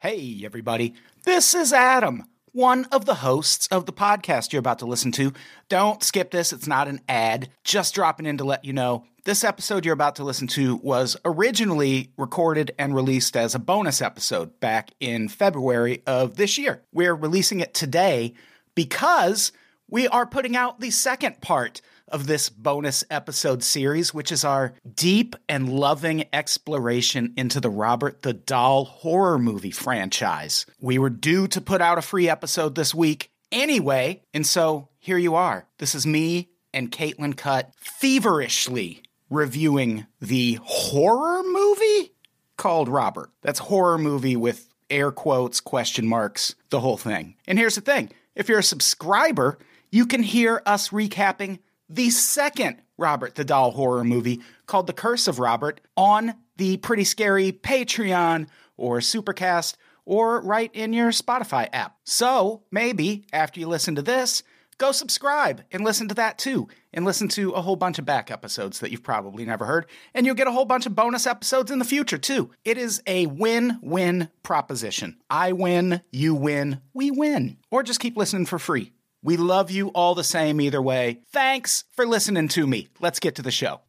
Hey, everybody. This is Adam, one of the hosts of the podcast you're about to listen to. Don't skip this, it's not an ad. Just dropping in to let you know this episode you're about to listen to was originally recorded and released as a bonus episode back in February of this year. We're releasing it today because we are putting out the second part of this bonus episode series, which is our deep and loving exploration into the Robert the Doll horror movie franchise. We were due to put out a free episode this week anyway, and so here you are. This is me and Caitlin Cutt feverishly reviewing the horror movie called Robert. That's horror movie with air quotes, question marks, the whole thing. And here's the thing if you're a subscriber, you can hear us recapping the second Robert the Doll horror movie called The Curse of Robert on the Pretty Scary Patreon or Supercast or right in your Spotify app. So maybe after you listen to this, go subscribe and listen to that too. And listen to a whole bunch of back episodes that you've probably never heard. And you'll get a whole bunch of bonus episodes in the future too. It is a win win proposition. I win, you win, we win. Or just keep listening for free. We love you all the same either way. Thanks for listening to me. Let's get to the show.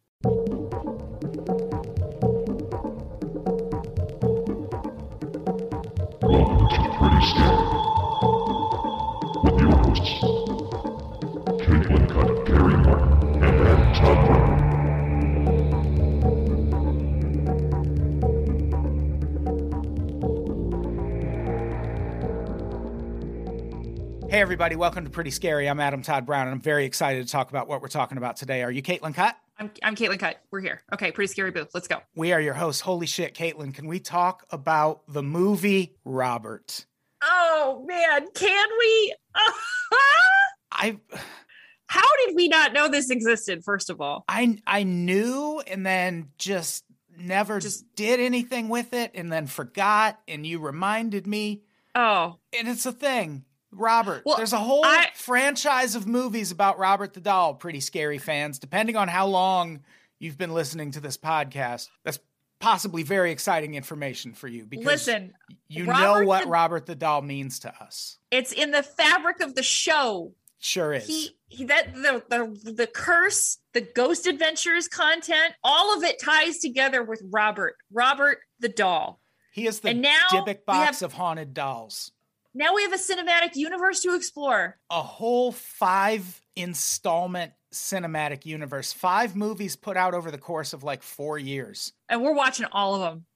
Welcome to Pretty Scary. With your hosts, Caitlin Cutt, Gary Martin, and Todd Brown. Hey, everybody, welcome to Pretty Scary. I'm Adam Todd Brown, and I'm very excited to talk about what we're talking about today. Are you Caitlin Cutt? I'm, I'm Caitlin Cutt. We're here. Okay, pretty scary booth. Let's go. We are your hosts. Holy shit, Caitlin, can we talk about the movie Robert? Oh man, can we? I How did we not know this existed? First of all, I I knew and then just never Just- did anything with it and then forgot and you reminded me oh, and it's a thing. Robert, Well, there's a whole I- franchise of movies about Robert the Doll, pretty scary fans, depending on how long you've been listening to this podcast. That's possibly very exciting information for you because listen, you know what the- Robert the Doll means to us. it's in the fabric of the show. Sure is. He, he that the the the curse, the ghost adventures content, all of it ties together with Robert. Robert the doll. he is the and now box have- of haunted dolls. Now we have a cinematic universe to explore. a whole five installment cinematic universe. Five movies put out over the course of like four years. And we're watching all of them.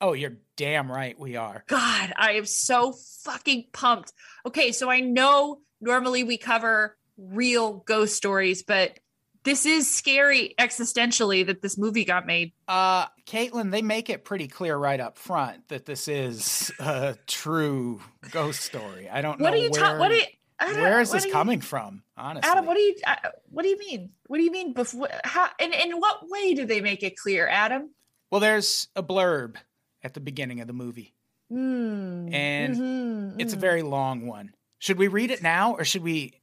Oh, you're damn right we are. God, I am so fucking pumped. Okay, so I know normally we cover real ghost stories, but this is scary existentially that this movie got made. Uh, Caitlin, they make it pretty clear right up front that this is a true ghost story. I don't What know are you where, talking? What are you, I don't- where is this are you- coming from, honestly. Adam? What do you? uh, What do you mean? What do you mean? Before how? And in what way do they make it clear, Adam? well, there's a blurb at the beginning of the movie. Hmm. And mhm, It's a mhm. very long one. Should we read it now or should we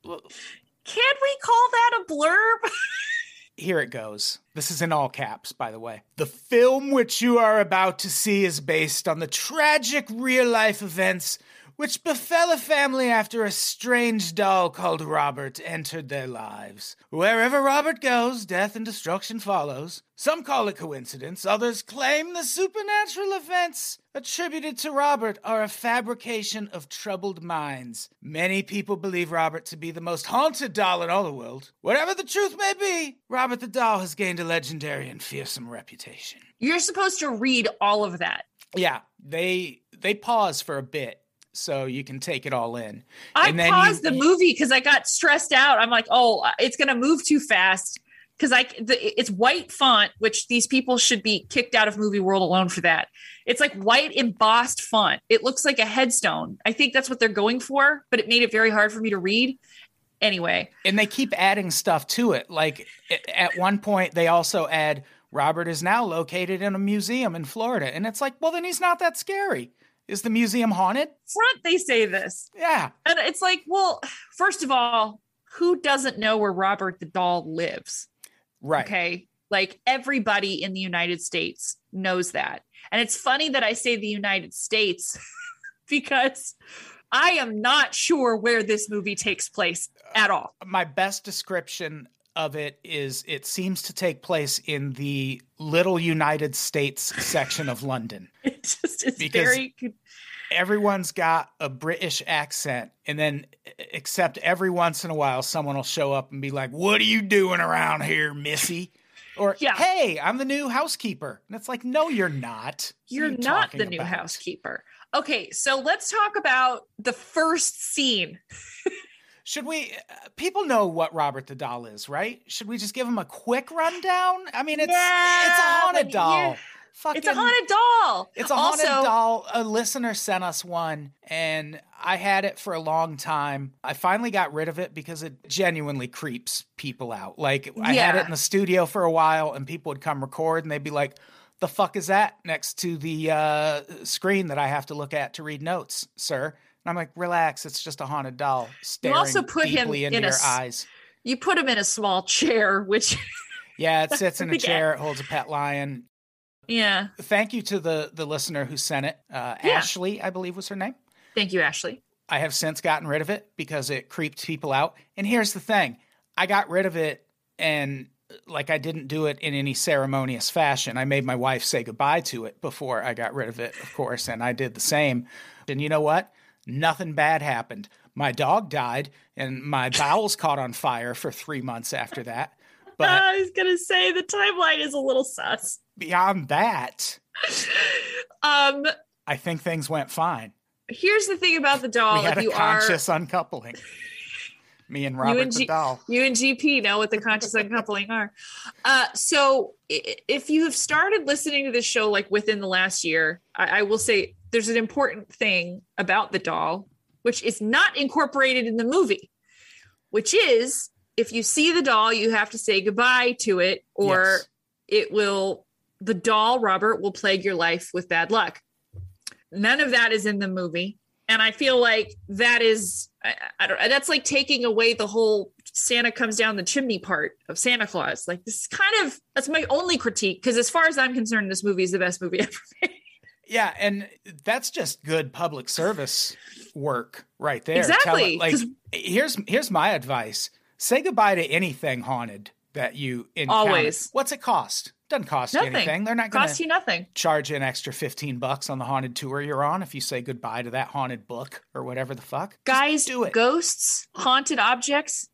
Can we call that a blurb? Here it goes. This is in all caps, by the way. The film which you are about to see is based on the tragic real life events which befell a family after a strange doll called Robert entered their lives. Wherever Robert goes, death and destruction follows. Some call it coincidence, others claim the supernatural events attributed to Robert are a fabrication of troubled minds. Many people believe Robert to be the most haunted doll in all the world. Whatever the truth may be, Robert the doll has gained a legendary and fearsome reputation. You're supposed to read all of that. Yeah, they they pause for a bit so you can take it all in. I And then you- paused the movie because I got stressed out. I'm like, oh, uh, it's gonna move too fast because I the, it's white font, which these people should be kicked out of movie world alone for that. It's like white embossed font. It looks like a headstone. I think that's what they're going for, but it made it very hard for me to read. Anyway, and they keep adding stuff to it. Like at one point, they also add Robert is now located in a museum in Florida, and it's like, well, then he's not that scary. Is the museum haunted? front they say this, Yeah, and it's like, well, first of all, who doesn't know where Robert the doll lives? right. Okay. Like everybody in the United States knows that. And it's funny that I say the United States because I am not sure where this movie takes place at all. My best description of it is it seems to take place in the little United States section of London. It just is Because- very Everyone's got a British accent, and then, except every once in a while, someone will show up and be like, What are you doing around here, Missy? Or, Yeah. Hey, I'm the new housekeeper. And it's like, No, you're not. You're you not the new about?" housekeeper. Okay, so let's talk about the first scene. Should we? Uh, people know what Robert the doll is, right? Should we just give them a quick rundown? I mean, it's it's a haunted doll. Fucking, It's a haunted doll. It's a haunted also, doll. A listener sent us one, and I had it for a long time. I finally got rid of it because it genuinely creeps people out. Like I had it in the studio for a while, and people would come record, and they'd be like, "The fuck is that next to the uh, screen that I have to look at to read notes, sir?" And I'm like, "Relax, it's just a haunted doll staring also put him deeply into in a your s- eyes." You put him in a small chair, which Yeah, it sits in a chair. It holds a pet lion. yeah. Thank you to the the listener who sent it. Uh, Yeah. Ashley, I believe was her name. Thank you, Ashley. I have since gotten rid of it because it creeped people out. And here's the thing I got rid of it and like I didn't do it in any ceremonious fashion. I made my wife say goodbye to it before I got rid of it, of course, and I did the same. And you know what? Nothing bad happened. My dog died and my bowels caught on fire for three months after that. But I was gonna say the timeline is a little sus. beyond that, Um, I think things went fine. here's the thing about the doll: we had if a you are conscious uncoupling. Me and Robert and the G- doll. you and GP know what the conscious uncoupling are. Uh, so if you have started listening to this show like within the last year, I, I will say there's an important thing about the doll, which is not incorporated in the movie, which is if you see the doll, you have to say goodbye to it, or Yes. it will the doll Robert will plague your life with bad luck. None of that is in the movie, and I feel like that is I, I don't that's like taking away the whole Santa comes down the chimney part of Santa Claus. Like this is kind of that's my only critique because as far as I'm concerned, this movie is the best movie ever made. Yeah, and that's just good public service work right there. Exactly, like 'cause- here's here's my advice. Say goodbye to anything haunted that you encounter. Always. What's it cost? Doesn't cost Nothing. you anything. They're not going to Cost you nothing. charge an extra 15 bucks on the haunted tour you're on if you say goodbye to that haunted book or whatever the fuck. Just Guys, do it. ghosts, haunted objects,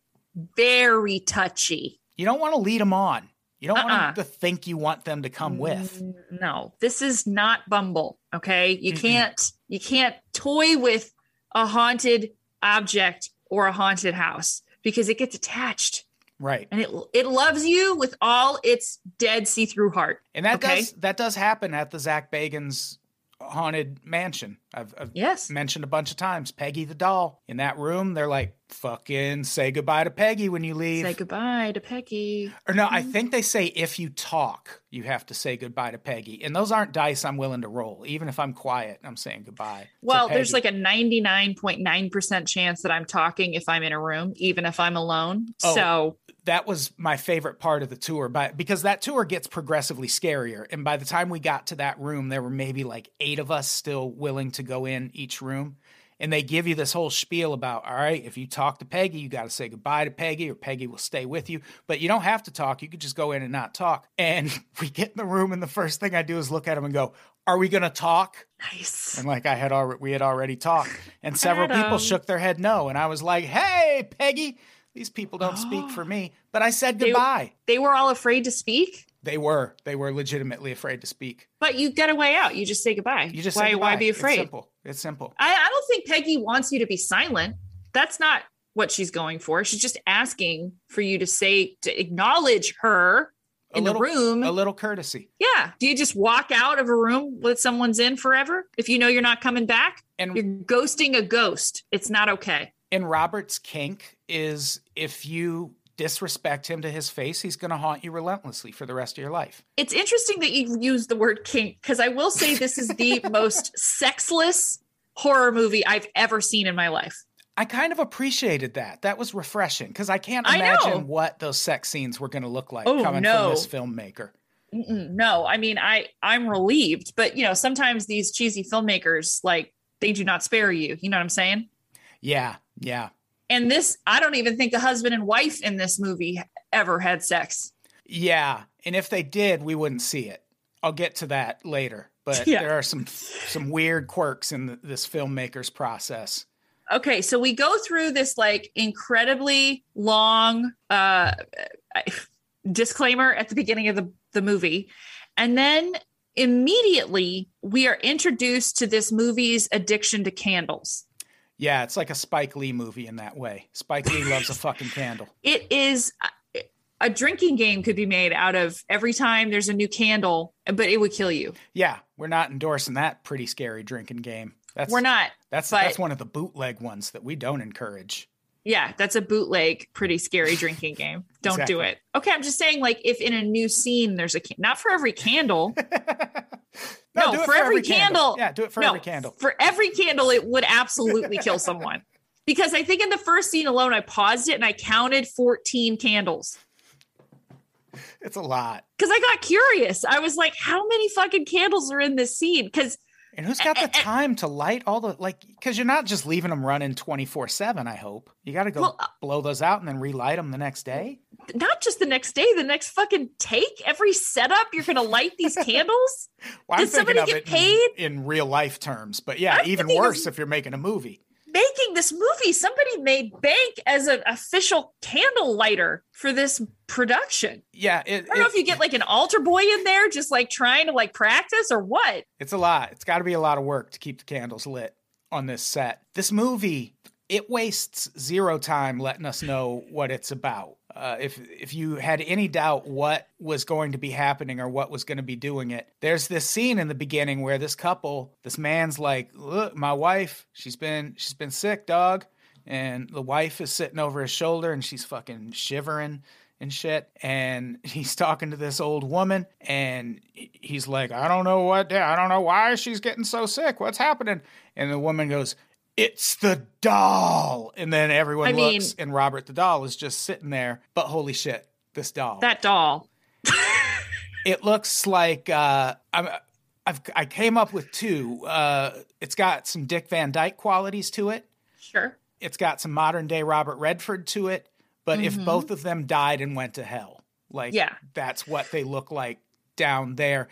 very touchy. You don't want to lead them on. You don't Uh-uh. want them to think you want them to come with. Mm, No, this is not Bumble. Okay, you Mm-mm. can't you can't toy with a haunted object or a haunted house because it gets attached Right. and it it loves you with all its dead see through heart. And that Okay. does that does happen at the Zak Bagans haunted mansion. I've, I've Yes, mentioned a bunch of times. Peggy the doll in that room. They're like, "Fucking say goodbye to Peggy when you leave." say goodbye to Peggy. or no, I mm-hmm. think they say if you talk, you have to say goodbye to Peggy. And those aren't dice I'm willing to roll. Even if I'm quiet, I'm saying goodbye. Well, there's like a 99.9% chance that I'm talking if I'm in a room, even if I'm alone. Oh. So, that was my favorite part of the tour, but because that tour gets progressively scarier. And by the time we got to that room, there were maybe like eight of us still willing to go in each room. And they give you this whole spiel about, all right, if you talk to Peggy, you got to say goodbye to Peggy, or Peggy will stay with you. But you don't have to talk. You could just go in and not talk. And we get in the room, and the first thing I do is look at him and go, "Are we going to talk?" nice. And like I had already, we had already talked, and several people shook their head no, and I was like, "Hey, Peggy, these people don't speak for me." But I said They- goodbye. They were all afraid to speak, They were, they were legitimately afraid to speak. but you get a way out. You just say goodbye. You just why, say why be It's afraid? simple. It's simple. I, I don't think Peggy wants you to be silent. That's not what she's going for. She's just asking for you to say, to acknowledge her in little- the room. A little courtesy. yeah. Do you just walk out of a room that someone's in forever if you know you're not coming back? And You're ghosting a ghost. It's not okay. and Robert's kink is if you disrespect him to his face, he's going to haunt you relentlessly for the rest of your life. It's interesting that you use the word kink because I will say this is the most sexless horror movie I've ever seen in my life. I kind of appreciated that. That was refreshing because I can't I imagine what those sex scenes were going to look like Oh, coming no. from this filmmaker. Mm-mm, no, I mean I I'm relieved, but you know sometimes these cheesy filmmakers like they do not spare you. You know what I'm saying? Yeah, yeah. And this, I don't even think the husband and wife in this movie ever had sex. Yeah, and if they did, we wouldn't see it. I'll get to that later, but Yeah. there are some some weird quirks in the, this filmmaker's process. Okay, so we go through this like incredibly long uh disclaimer at the beginning of the, the movie. And then immediately we are introduced to this movie's addiction to candles. Yeah, it's like a Spike Lee movie in that way. Spike Lee loves a fucking candle. It is uh, a drinking game could be made out of every time there's a new candle, but it would kill you. Yeah, we're not endorsing that pretty scary drinking game. That's We're not. That's but- that's one of the bootleg ones that we don't encourage. Yeah, that's a bootleg, pretty scary drinking game. Don't do it. Okay, I'm just saying, like, if in a new scene there's a can- not for every candle, No, do it for every candle. Yeah, do it for no, every candle. For every candle, it would absolutely kill someone. Because I think in the first scene alone, I paused it and I counted 14 candles. It's a lot. Because I got curious. I was like, how many fucking candles are in this scene? Because And who's got the time to light all the like? Because you're not just leaving them running twenty four seven. I hope you got to go Well, uh, blow those out and then relight them the next day. not just the next day, the next fucking take, every setup, you're going to light these candles. Well, Did somebody get it in- paid? in, real life terms, but yeah, I'm even worse if you're making a movie. Making this movie, somebody made bank as an official candle lighter for this production. Yeah, it, I don't know if you get like an altar boy in there just like trying to like practice or what. It's a lot. It's got to be a lot of work to keep the candles lit on this set. This movie, it wastes zero time letting us know what it's about. Uh, if if you had any doubt what was going to be happening or what was going to be doing it, there's this scene in the beginning where this couple, this man's like, "Look, my wife, she's been she's been sick, dog," and the wife is sitting over his shoulder and she's fucking shivering and shit. And he's talking to this old woman, and he's like, I don't know what, I don't know why she's getting so sick. What's happening? And the woman goes, It's the doll. And then everyone I mean- looks, and Robert the doll is just sitting there. But holy shit, this doll. That doll. it looks like uh, I'm. I've, I came up with two. Uh, it's got some Dick Van Dyke qualities to it Sure. it's got some modern day Robert Redford to it, but if Mhm. both of them died and went to hell, like Yeah. that's what they look like down there.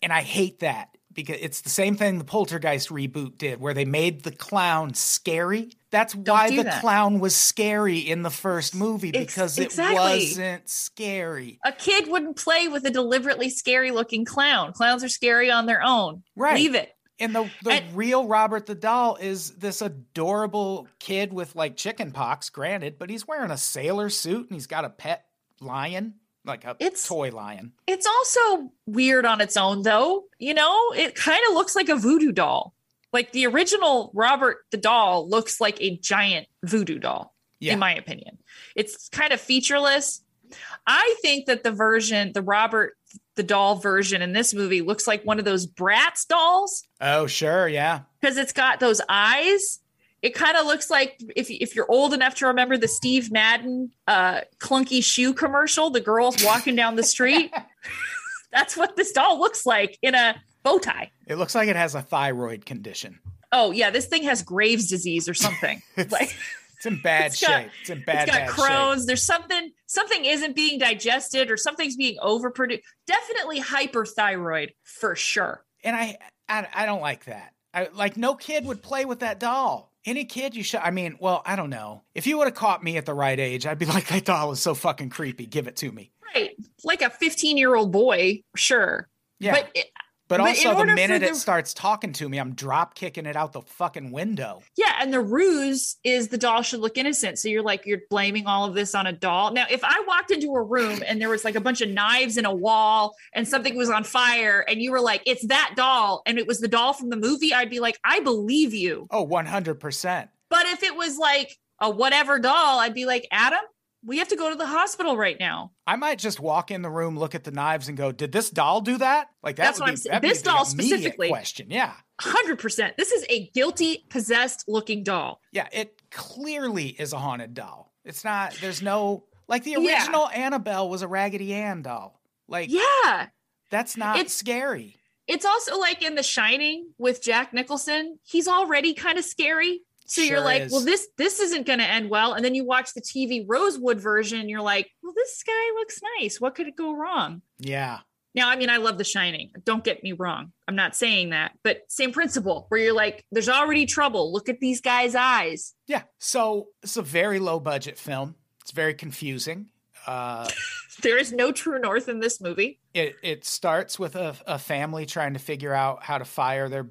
And I hate that because it's the same thing the Poltergeist reboot did, where they made the clown scary. That's why the that. clown was scary in the first movie Ex- because it wasn't scary. A kid wouldn't play with a deliberately scary looking clown. Clowns are scary on their own. Right. Leave it. And the the And- real Robert the doll is this adorable kid with like chicken pox, granted, but he's wearing a sailor suit and he's got a pet lion, like a It's- toy lion. It's also weird on its own, though. You know, it kind of looks like a voodoo doll. Like the original Robert the doll looks like a giant voodoo doll, Yeah. in my opinion. It's kind of featureless. I think that the version, the Robert the doll version in this movie, looks like one of those Bratz dolls Oh, sure, yeah. because it's got those eyes. It kind of looks like if if you're old enough to remember the Steve Madden uh, clunky shoe commercial, the girls walking down the street. That's what this doll looks like in a bow tie. It looks like it has a thyroid condition. Oh yeah, this thing has Graves' disease or something. It's, like it's in bad It's got- shape. It's in bad, shape. it's got bad shape. Crohn's. There's something something isn't being digested or something's being overproduced. Definitely hyperthyroid for sure. And I, I, I don't like that. I like no kid would play with that doll. Any kid you should. I mean, well, I don't know. If you would have caught me at the right age, I'd be like, that doll is so fucking creepy. Give it to me. Right, like a 15 year old boy, sure. Yeah. But it, But, But also, the minute the- it starts talking to me, I'm drop kicking it out the fucking window. Yeah, and the ruse is the doll should look innocent. So you're like you're blaming all of this on a doll. Now, if I walked into a room and there was like a bunch of knives in a wall and something was on fire and you were like it's that doll and it was the doll from the movie, I'd be like I believe you. Oh, 100%. But if it was like a whatever doll, I'd be like Adam, we have to go to the hospital right now. I might just walk in the room, look at the knives, and go, "Did this doll do that?" Like that. That's what be, I'm saying. This doll specifically- Question, yeah, 100%. This is a guilty possessed looking doll. yeah. It clearly is a haunted doll. It's not. There's no like the Yeah. original Annabelle was a Raggedy Ann doll. Like Yeah. that's not It's- scary. it's also like in The Shining with Jack Nicholson. He's already kind of scary. So you're like, is. well, this this isn't going to end well. And then you watch the TV Rosewood version, you're like, well, this guy looks nice. What could it go wrong? Yeah. Now, I mean, I love The Shining. Don't get me wrong. I'm not saying that, but same principle where you're like, there's already trouble. Look at these guys' eyes. Yeah. So it's a very low budget film. It's very confusing. Uh, There is no true north in this movie. it it starts with a, a family trying to figure out how to fire their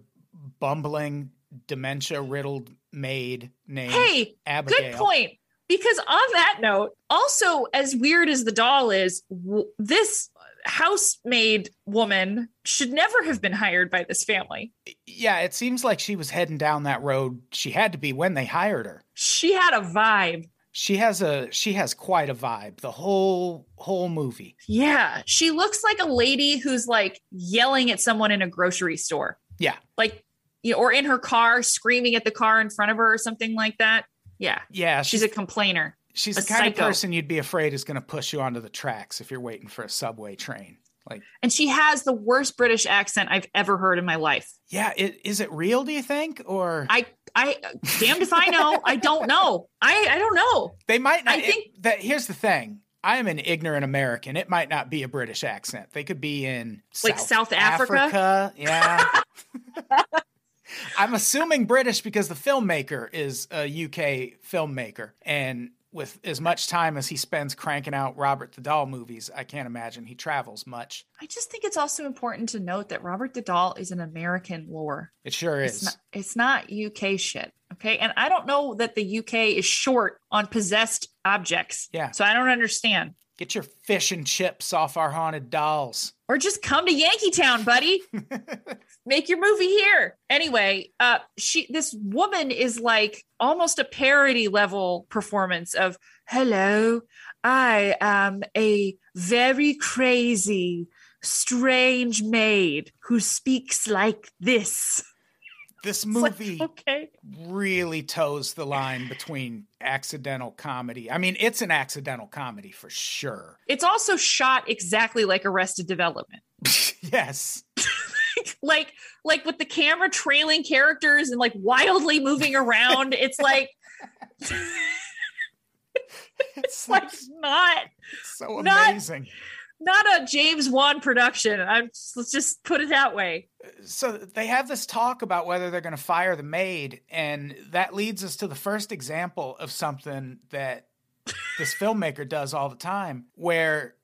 bumbling, dementia riddled maid named Hey, Abigail. Good point. Because on that note, also as weird as the doll is, w- this housemaid woman should never have been hired by this family. Yeah, it seems like she was heading down that road. She had to be when they hired her. She had a vibe. She has a she has quite a vibe. The whole whole movie. Yeah, she looks like a lady who's like yelling at someone in a grocery store. Yeah. Like you know, or in her car screaming at the car in front of her or something like that. Yeah. Yeah, She's she's a complainer. she's a the kind of person you'd be afraid is going to push you onto the tracks if you're waiting for a subway train. Like, And she has the worst British accent I've ever heard in my life. yeah, it, is it real? Do you think, or I I damned if I know. I don't know. I I don't know. they might not? I it- think- that here's the thing. I am an ignorant American. It might not be a British accent. They could be in Like South Africa? Africa. Yeah. I'm assuming British because the filmmaker is a UK filmmaker, and with as much time as he spends cranking out Robert the Doll movies, I can't imagine he travels much. I just think it's also important to note that Robert the Doll is an American lore. It sure is. It's not, it's not UK shit. Okay. And I don't know that the UK is short on possessed objects. Yeah. So I don't understand. Get your fish and chips off our haunted dolls. Or just come to Yankee Town, buddy. Make your movie here. Anyway, uh she this woman is like almost a parody level performance of hello, I am a very crazy strange maid who speaks like this. This It's like, movie okay. really toes the line between accidental comedy. I mean, it's an accidental comedy for sure. It's also shot exactly like Arrested Development. yes. like like with the camera trailing characters and like wildly moving around. It's like It's like not so not- amazing. not a James Wan production. I'm just, let's just put it that way. So they have this talk about whether they're going to fire the maid, and that leads us to the first example of something that this filmmaker does all the time, where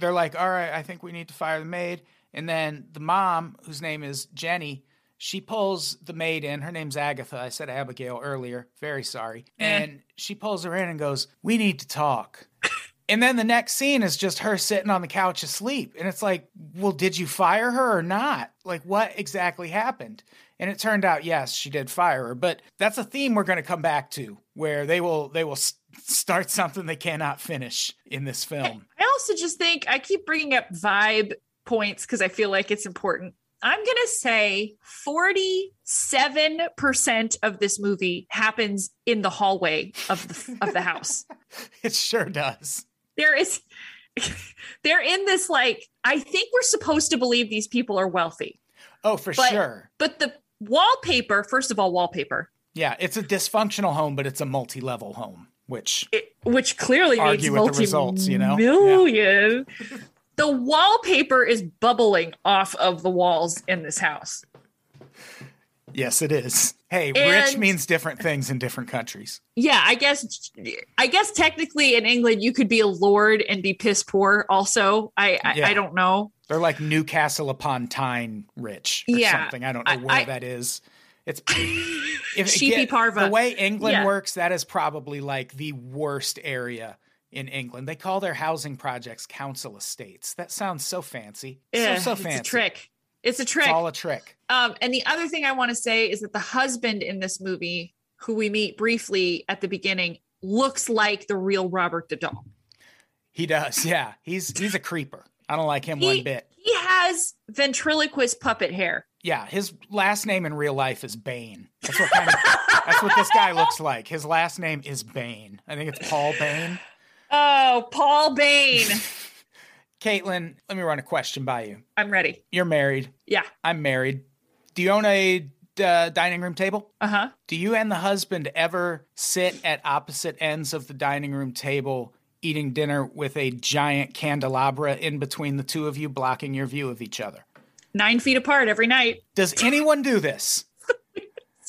they're like, "All right, I think we need to fire the maid," and then the mom, whose name is Jenny, she pulls the maid in. Her name's Agatha. I said Abigail earlier. Very sorry. And she pulls her in and goes, "We need to talk." And then the next scene is just her sitting on the couch asleep. And it's like, well, did you fire her or not? Like, what exactly happened? And it turned out, yes, she did fire her. But that's a theme we're going to come back to, where they will they will s- start something they cannot finish in this film. I also just think I keep bringing up vibe points because I feel like it's important. I'm going to say 47% of this movie happens in the hallway of the, of the house. It sure does. There is, they're in this like, I think we're supposed to believe these people are wealthy, Oh, for But- sure. but the wallpaper, first of all, wallpaper, Yeah, it's a dysfunctional home, but it's a multi-level home, which it, which clearly Argue with the results, you know? million. The wallpaper is bubbling off of the walls in this house. yes, it is. Hey, rich means different things in different countries. Yeah, I guess I guess technically in England you could be a lord and be piss poor also. I I, Yeah. I don't know. They're like Newcastle upon Tyne rich or Yeah. something. I don't know I- where I- that is. It's if Sheepy Parva. The way England Yeah. works, that is probably like the worst area in England. They call their housing projects council estates. That sounds so fancy. Yeah, so so it's fancy. a trick. It's a trick. It's all a trick. Um, and the other thing I want to say is that the husband in this movie, who we meet briefly at the beginning, looks like the real Robert the Doll. He does. Yeah. He's he's a creeper. I don't like him He, one bit. he has ventriloquist puppet hair. Yeah, his last name in real life is Bane. That's what kind of that's what this guy looks like. His last name is Bane. I think it's Paul Bane. Oh, Paul Bain. Caitlin, let me run a question by you. I'm ready. You're married. Yeah. I'm married. Do you own a uh, dining room table? Uh huh. Do you and the husband ever sit at opposite ends of the dining room table eating dinner with a giant candelabra in between the two of you, blocking your view of each other? Nine feet apart every night. Does anyone do this?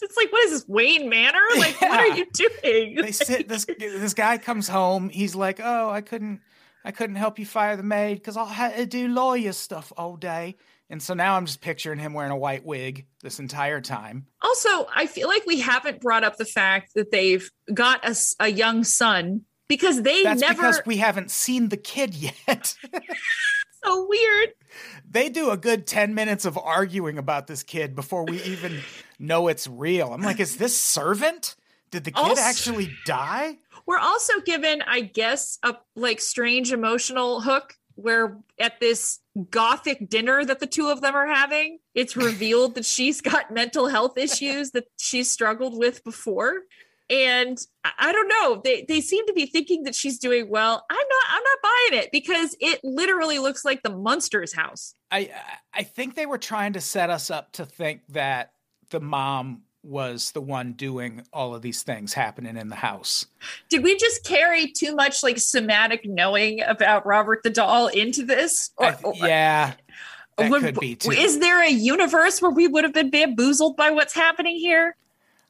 It's like, what is this, Wayne Manor? Like, what are you doing? They sit. This this guy comes home. He's like, "Oh, I couldn't, I couldn't help you fire the maid because I had to uh, do lawyer stuff all day." And so now I'm just picturing him wearing a white wig this entire time. Also, I feel like we haven't brought up the fact that they've got a, a young son because they That's never. because we haven't seen the kid yet. so weird. they do a good 10 minutes of arguing about this kid before we even know it's real. I'm like, is this servant? Did the kid Also- actually die? We're also given, I guess, a like strange emotional hook where at this gothic dinner that the two of them are having, it's revealed that she's got mental health issues that she's struggled with before. And I- I don't know. They they seem to be thinking that she's doing well. I'm not I'm not buying it because it literally looks like the Munsters house. I I think they were trying to set us up to think that the mom was the one doing all of these things happening in the house. Did we just carry too much like somatic knowing about Robert the doll into this? I yeah, that would- could be too. Is there a universe where we would have been bamboozled by what's happening here?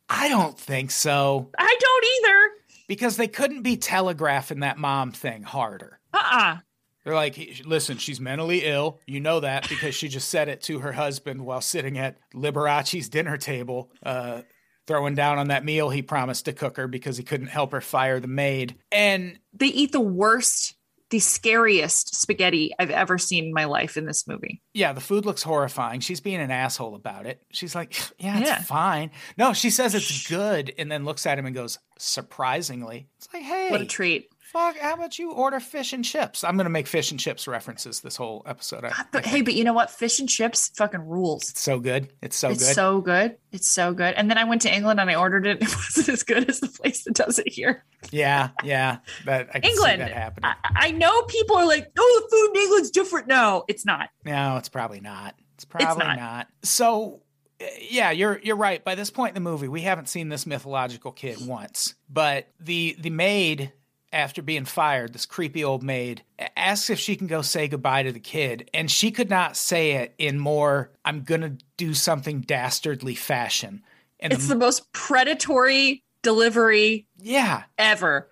I don't think so I don't either. because they couldn't be telegraphing that mom thing harder. Uh-uh. They're like, listen, she's mentally ill. You know that because she just said it to her husband while sitting at Liberace's dinner table, uh, throwing down on that meal he promised to cook her because he couldn't help her fire the maid. And They eat the worst, the scariest spaghetti I've ever seen in my life in this movie. yeah, the food looks horrifying. She's being an asshole about it. She's like, yeah, it's Yeah. fine. No, she says it's good and then looks at him and goes, surprisingly. It's like, hey, What a treat. Fuck, how about you order fish and chips? I'm going to make fish and chips references this whole episode. I, But hey, but you know what? Fish and chips fucking rules. it's so good. It's so it's good. so good. It's so good. And then I went to England and I ordered it. It wasn't as good as the place that does it here. yeah, yeah. That I England. that happening. I, I know people are like, oh, the food in England's different. No, it's not. No, it's probably not. It's probably not. not. So, yeah, you're you're right. By this point in the movie, we haven't seen this mythological kid once. But the the maid, after being fired, this creepy old maid asks if she can go say goodbye to the kid, and she could not say it in more "I'm gonna do something dastardly" fashion. And It's the, the most predatory delivery yeah, ever.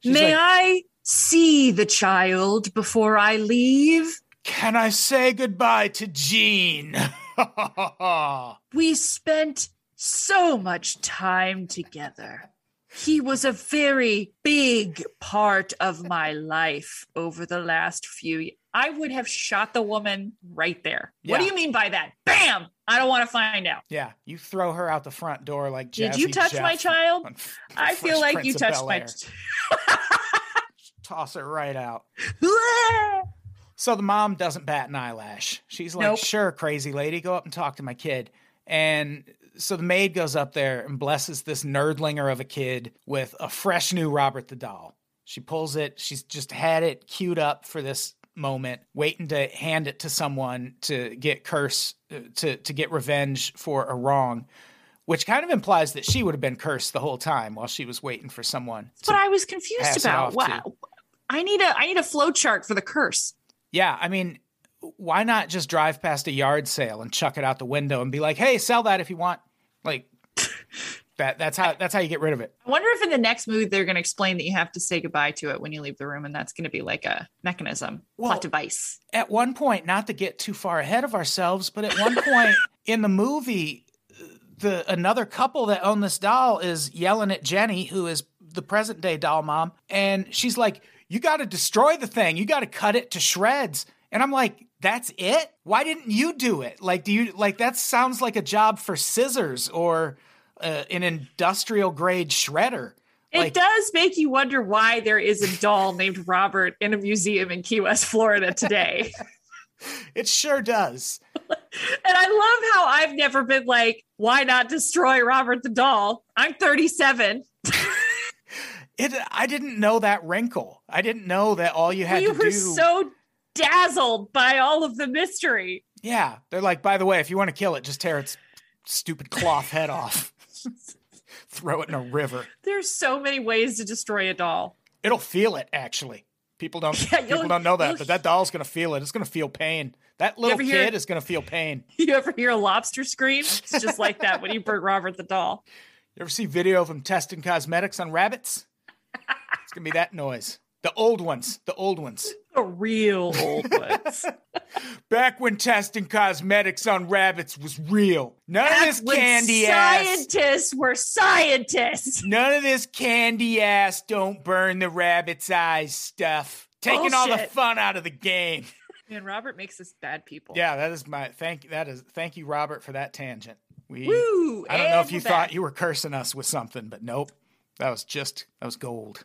She's May like- I see the child before I leave? can I say goodbye to Gene? We spent so much time together. He was a very big part of my life over the last few years. I would have shot the woman right there. What do you mean by that? Bam! I don't want to find out. yeah, you throw her out the front door like. Did you Jazzy touch my child? I feel like Prince you touched my. Toss her right out. So the mom doesn't bat an eyelash. She's like, Nope. sure, crazy lady, go up and talk to my kid. And so the maid goes up there and blesses this nerdlinger of a kid with a fresh new Robert the doll. She pulls it, she's just had it queued up for this moment, waiting to hand it to someone to get curse uh, to to get revenge for a wrong. Which kind of implies that she would have been cursed the whole time while she was waiting for someone. That's what I was confused about. Wow. I need a I need a flow chart for the curse. Yeah, I mean, why not just drive past a yard sale and chuck it out the window and be like, "Hey, sell that if you want." Like that that's how that's how you get rid of it. I wonder if in the next movie they're going to explain that you have to say goodbye to it when you leave the room, and that's going to be like a mechanism, Well- plot device. At one point, not to get too far ahead of ourselves, but at one point in the movie, the another couple that own this doll is yelling at Jenny, who is the present day doll mom, and she's like, "You got to destroy the thing. You got to cut it to shreds." And I'm like, "That's it? Why didn't you do it? Like, do you like that? Sounds like a job for scissors or uh, an industrial grade shredder." It Like, does make you wonder why there is a doll named Robert in a museum in Key West, Florida today. it sure does. and I love how I've never been like, why not destroy Robert the doll? I'm 37. It. I didn't know that wrinkle. I didn't know that all you had you to were do. so dazzled by all of the mystery. Yeah, they're like, by the way, if you want to kill it, just tear its stupid cloth head off. Throw it in a river. There's so many ways to destroy a doll. It'll feel it actually. People don't Yeah, people don't know that, but that doll's gonna feel it. It's gonna feel pain. That little ever hear- kid is gonna feel pain. You ever hear a lobster scream? It's just like that when you burn Robert the doll. You ever see video of him testing cosmetics on rabbits? It's gonna be that noise. The old ones. The old ones. The real old ones. Back when testing cosmetics on rabbits was real. None of this That's when candy ass. scientists were scientists. None of this candy ass don't burn the rabbit's eyes stuff. Taking all the fun out of the game. Man, Robert makes us bad people. Yeah, that is my thank that is thank you, Robert, for that tangent. We Woo! I don't know if you we're thought you were cursing us with something, but nope. That was just that was gold.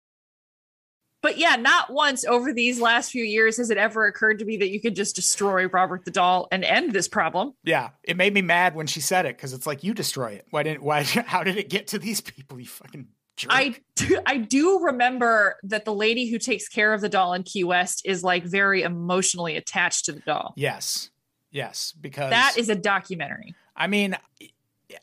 But yeah, not once over these last few years has it ever occurred to me that you could just destroy Robert the doll and end this problem. Yeah, it made me mad when she said it because it's like you destroy it. Why didn't? Why? How did it get to these people? You fucking jerk. I do, I do remember that the lady who takes care of the doll in Key West is like very emotionally attached to the doll. yes, yes, because That is a documentary. I mean,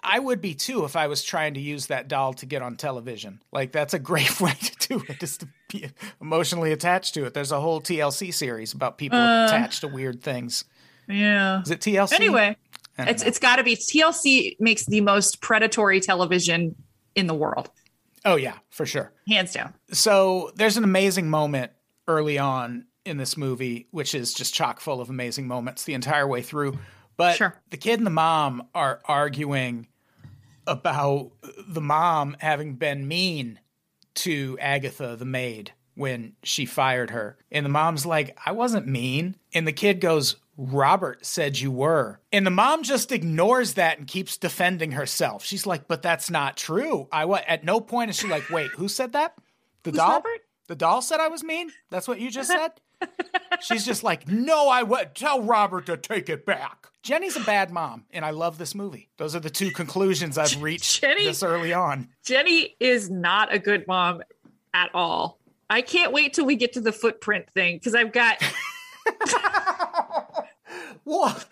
I would be too if I was trying to use that doll to get on television. Like that's a great way to do it, is to be emotionally attached to it. There's a whole TLC series about people Uh. attached to weird things. Yeah. Is it TLC? Anyway, it's know. it's got to be TLC makes the most predatory television in the world, oh yeah, for sure. hands down. So there's an amazing moment early on in this movie, which is just chock full of amazing moments the entire way through. But Sure. the kid and the mom are arguing about the mom having been mean to Agatha, the maid, when she fired her. And the mom's like, I wasn't mean. And the kid goes, Robert said you were. And the mom just ignores that and keeps defending herself. She's like, but that's not true. I wa- at no point is she like, wait, who said that? The Who's doll? Robert? The doll said I was mean? That's what you just said? She's just like, no, I would tell Robert to take it back. Jenny's a bad mom, and I love this movie. Those are the two conclusions I've reached Jenny- this early on. Jenny is not a good mom at all. I can't wait till we get to the footprint thing because I've got What?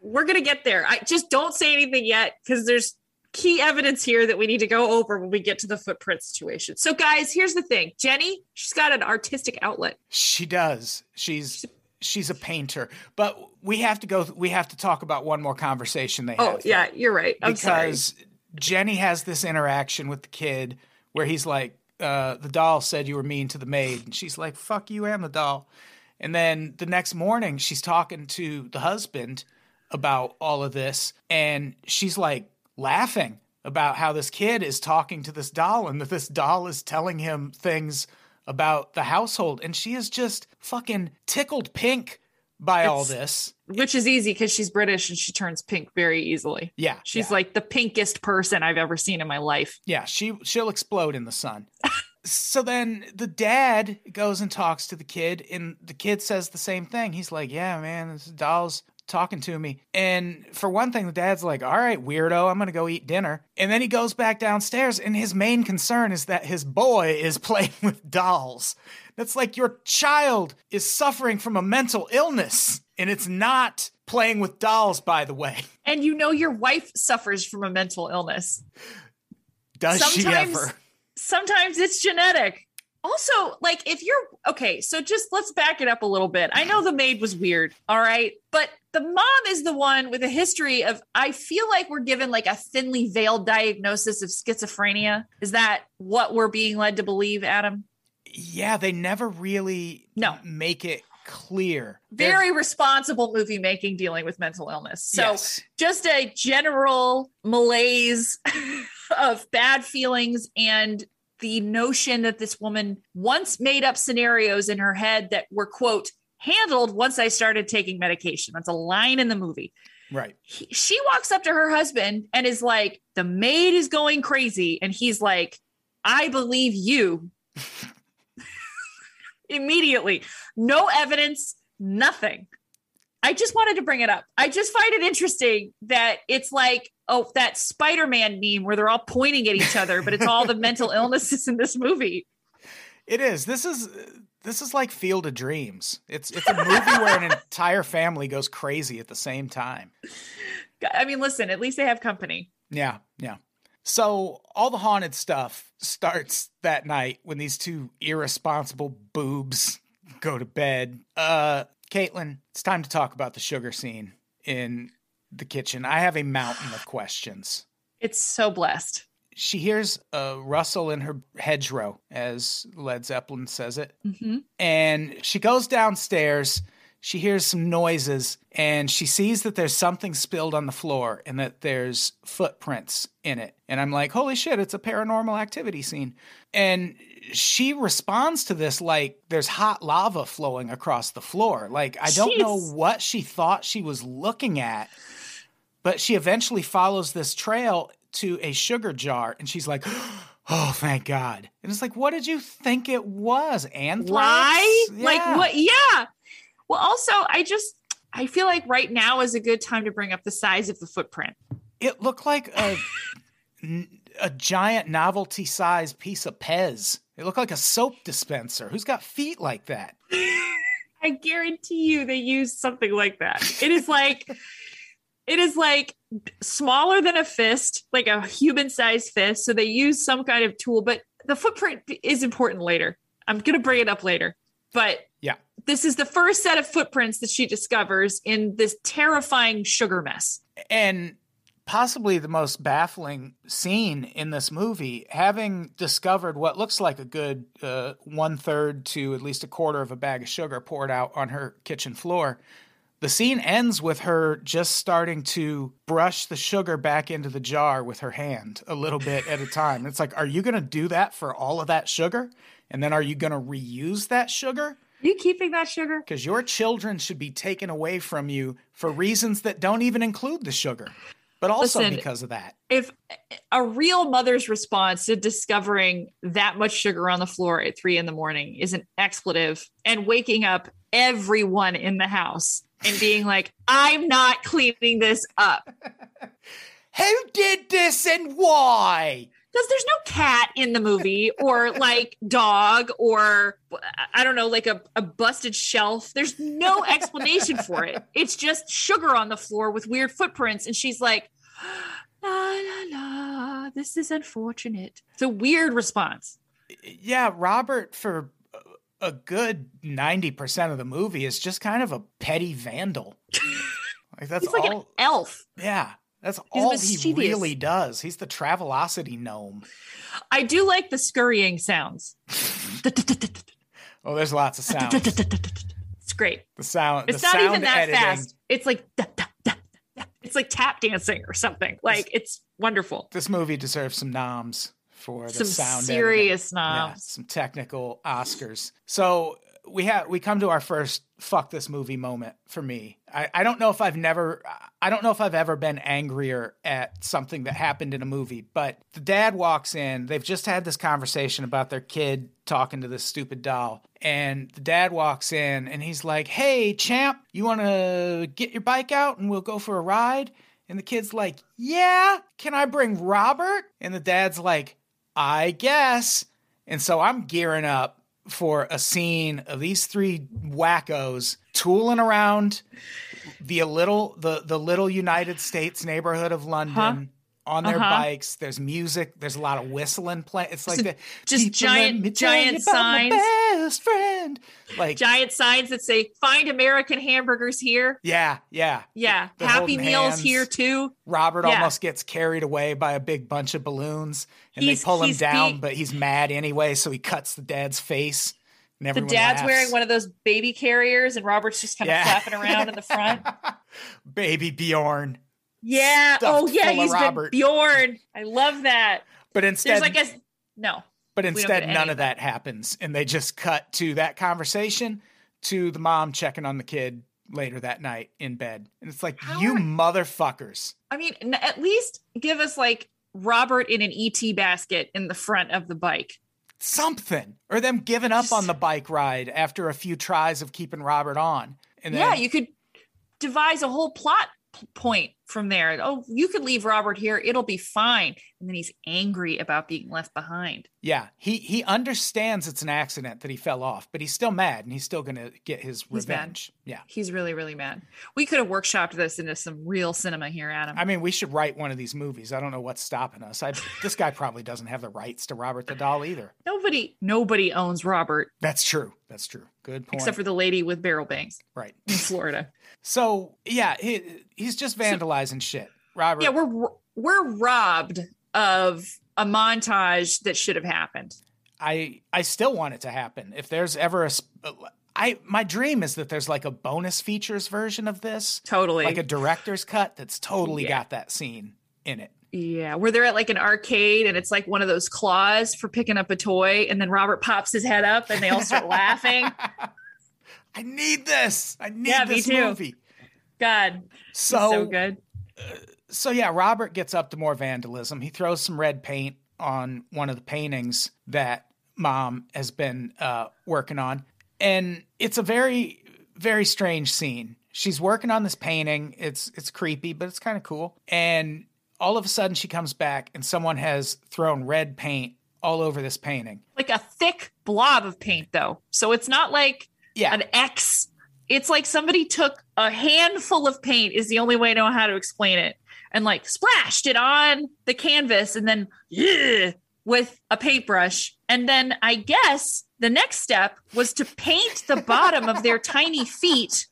we're gonna get there. I just don't say anything yet because there's key evidence here that we need to go over when we get to the footprint situation. So, guys, here's the thing: Jenny, she's got an artistic outlet. She does. She's she's a painter. But we have to go. We have to talk about one more conversation they Oh, yeah, you're right. I'm sorry. because Jenny has this interaction with the kid where he's like, uh, "The doll said you were mean to the maid," and she's like, "Fuck you and the doll." And then the next morning, she's talking to the husband about all of this, and she's like laughing about how this kid is talking to this doll, and that this doll is telling him things about the household, and she is just fucking tickled pink by all this. Which is easy because she's British and she turns pink very easily. Yeah, She's yeah. like the pinkest person I've ever seen in my life. Yeah, she she'll explode in the sun. so then the dad goes and talks to the kid, and the kid says the same thing. He's like, "Yeah, man, this doll's talking to me." And for one thing, the dad's like, "All right, weirdo, I'm gonna go eat dinner." And then he goes back downstairs, and his main concern is that his boy is playing with dolls. That's like your child is suffering from a mental illness, and it's not playing with dolls, by the way. And you know your wife suffers from a mental illness. Does she ever? Sometimes it's genetic. Also, like if you're okay, so just let's back it up a little bit. I know the maid was weird, all right, but the mom is the one with a history of. I feel like we're given like a thinly veiled diagnosis of schizophrenia. Is that what we're being led to believe, Adam? Yeah, they never really No. make it clear. They're- Very responsible movie making dealing with mental illness. So yes. just a general malaise of bad feelings and the notion that this woman once made up scenarios in her head that were quote handled once I started taking medication. That's a line in the movie. Right. He, she walks up to her husband and is like, "The maid is going crazy," and he's like, "I believe you." Immediately, no evidence, nothing. I just wanted to bring it up. I just find it interesting that it's like, oh, that Spider Man meme where they're all pointing at each other, but it's all the mental illnesses in this movie. It is. This is this is like Field of Dreams. It's it's a movie where an entire family goes crazy at the same time. I mean, listen, at least they have company. Yeah, yeah. So all the haunted stuff starts that night when these two irresponsible boobs go to bed. Uh Caitlin, it's time to talk about the sugar scene in the kitchen. I have a mountain of questions. It's so blessed. She hears a rustle in her hedgerow, as Led Zeppelin says it. Mm-hmm. And she goes downstairs. She hears some noises and she sees that there's something spilled on the floor and that there's footprints in it. And I'm like, holy shit, it's a paranormal activity scene. And she responds to this like there's hot lava flowing across the floor. Like, I don't know what she thought she was looking at, but she eventually follows this trail to a sugar jar and she's like, oh, thank God. And it's like, what did you think it was? Anthrax? Why? Like what? Yeah. Well, also, I just I feel like right now is a good time to bring up the size of the footprint. It looked like a, a giant novelty size piece of Pez. It looked like a soap dispenser. Who's got feet like that? I guarantee you they used something like that. It is like it is like smaller than a fist, like a human-sized fist. So they use some kind of tool, but the footprint is important later. I'm going to bring it up later. But Yeah. this is the first set of footprints that she discovers in this terrifying sugar mess. And possibly the most baffling scene in this movie, having discovered what looks like a good uh, one third to at least a quarter of a bag of sugar poured out on her kitchen floor. The scene ends with her just starting to brush the sugar back into the jar with her hand a little bit at a time. It's like, are you going to do that for all of that sugar? And then are you going to reuse that sugar? you keeping that sugar? Because your children should be taken away from you for reasons that don't even include the sugar, but also Listen, because of that. if a real mother's response to discovering that much sugar on the floor at three in the morning is an expletive and waking up everyone in the house and being like, I'm not cleaning this up. Who did this and why? Because there's no cat in the movie or like dog or I don't know, like a, a busted shelf. There's no explanation for it. It's just sugar on the floor with weird footprints. And she's like, la la la, this is unfortunate. It's a weird response. Yeah, Robert, for a good 90% of the movie, is just kind of a petty vandal. Like, that's He's like an elf. yeah, that's He's all he really does. He's the Travelocity gnome. I do like the scurrying sounds. Oh, there's lots of sounds. It's great. The sound. It's the not sound even that editing. fast. It's like it's like tap dancing or something. Like it's wonderful. This movie deserves some noms for the Some sound. serious editing. Yeah, some technical Oscars. So we have we come to our first fuck this movie moment for me. I, I don't know if I've never I don't know if I've ever been angrier at something that happened in a movie, but the dad walks in, they've just had this conversation about their kid talking to this stupid doll. And the dad walks in and he's like, Hey champ, you wanna get your bike out and we'll go for a ride? And the kid's like, Yeah, can I bring Robert? And the dad's like, I guess. And so I'm gearing up for a scene of these three wackos tooling around the little the the little United States neighborhood of London on their Uh-huh. bikes. There's music. There's a lot of whistling play. It's like the just giant- let me tell giant you about my signs. best friend. Like Giant signs that say "Find American hamburgers here." yeah, yeah. Yeah, They're Happy Meals hands. here too. Robert Yeah. almost gets carried away by a big bunch of balloons, and He's- they pull him down, but he's mad anyway, so he cuts the dad's face. And The dad's laughs. wearing one of those baby carriers, and Robert's just kind of Yeah. flapping around in the front. Baby Bjorn. Yeah. Oh yeah, he's Robert. Bjorn. I love that. But instead, There's like a no. but instead, none of that happens, and they just cut to that conversation to the mom checking on the kid later that night in bed. And it's like, How you are- motherfuckers. I mean, at least give us like Robert in an ET basket in the front of the bike. Something. Or them giving up Just- on the bike ride after a few tries of keeping Robert on. And then, yeah, you could devise a whole plot point from there. Oh, you could leave Robert here; it'll be fine. And then he's angry about being left behind. Yeah, he he understands it's an accident that he fell off, but he's still mad and he's still gonna get his He's mad. revenge. Yeah. He's really, really mad. We could have workshopped this into some real cinema here, Adam. I mean, we should write one of these movies. I don't know what's stopping us. I, this guy probably doesn't have the rights to Robert the Doll either. nobody, nobody owns Robert That's true. That's true. Good point. except for the lady with barrel bangs right. in Florida. So yeah, he, he's just vandalizing shit. Robert. yeah, we're we're robbed of a montage that should have happened. I I still want it to happen. If there's ever a I my dream is that there's like a bonus features version of this, Totally. like a director's cut that's totally Yeah. got that scene in it. Yeah, where they're at like an arcade and it's like one of those claws for picking up a toy, and then Robert pops his head up and they all start laughing. I need this. I need Yeah, me this too. movie. God, So so good. So yeah, Robert gets up to more vandalism. He throws some red paint on one of the paintings that mom has been uh, working on, and it's a very very strange scene. She's working on this painting. It's it's creepy, but it's kind of cool. And all of a sudden, she comes back, and someone has thrown red paint all over this painting. Like a thick blob of paint, though. So it's not like Yeah, an X. It's like somebody took a handful of paint, is the only way I know how to explain it, and like splashed it on the canvas and then yeah, with a paintbrush. And then I guess the next step was to paint the bottom of their tiny feet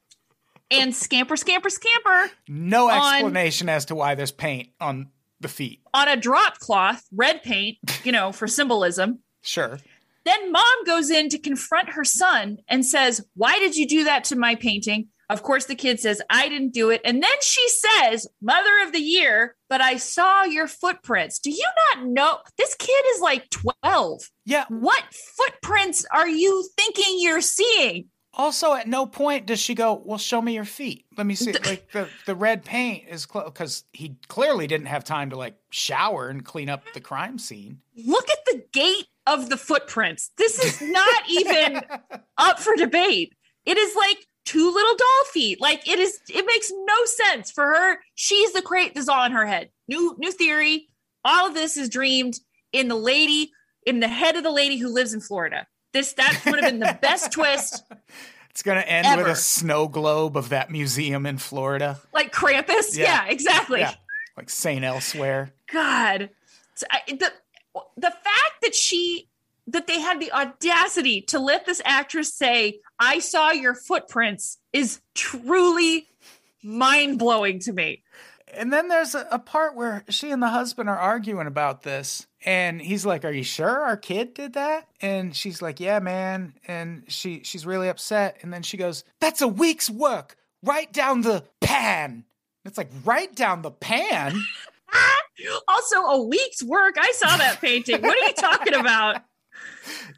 and scamper, scamper, scamper no on- explanation as to why there's paint on the feet. on a drop cloth, red paint, you know, for symbolism. Sure. Then mom goes in to confront her son and says, Why did you do that to my painting? Of course, the kid says, I didn't do it. And then she says, Mother of the year, but I saw your footprints. Do you not know? This kid is like 12. Yeah. What footprints are you thinking you're seeing? Also, at no point does she go, "Well, show me your feet. Let me see." like the the red paint is close, because he clearly didn't have time to like shower and clean up the crime scene. Look at the gait of the footprints. This is not even up for debate. It is like two little doll feet. Like it is, it makes no sense for her. She's the crate that's all in her head. New new theory. All of this is dreamed in the lady, in the head of the lady who lives in Florida. This that would have been the best twist. It's gonna end with a snow globe of that museum in Florida. Like Krampus. Yeah. Yeah, exactly. Yeah, like Saint Elsewhere. God, So I, the the fact that she that they had the audacity to let this actress say, "I saw your footprints," is truly mind blowing to me. And then there's a, a part where she and the husband are arguing about this. And he's like, Are you sure our kid did that? And she's like, Yeah, man. And she she's really upset. And then she goes, That's a week's work. Right down the pan. It's like right down the pan. Also, a week's work. I saw that painting. What are you talking about?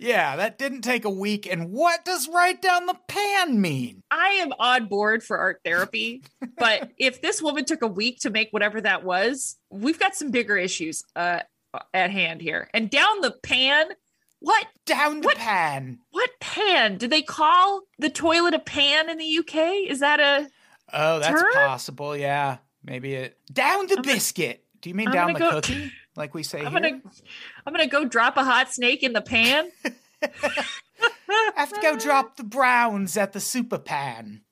Yeah, that didn't take a week. And what does right down the pan mean? I am on board for art therapy, but if this woman took a week to make whatever that was, we've got some bigger issues uh, at hand here. And down the pan, what Down the What? pan. What pan? Do they call the toilet a pan in the UK? Is that a Oh, that's Turd? possible. Yeah. Maybe it down the biscuit. Do you mean I'm down the go- cookie? Like we say I'm here? gonna I'm gonna go drop a hot snake in the pan? I have to go drop the browns at the super pan.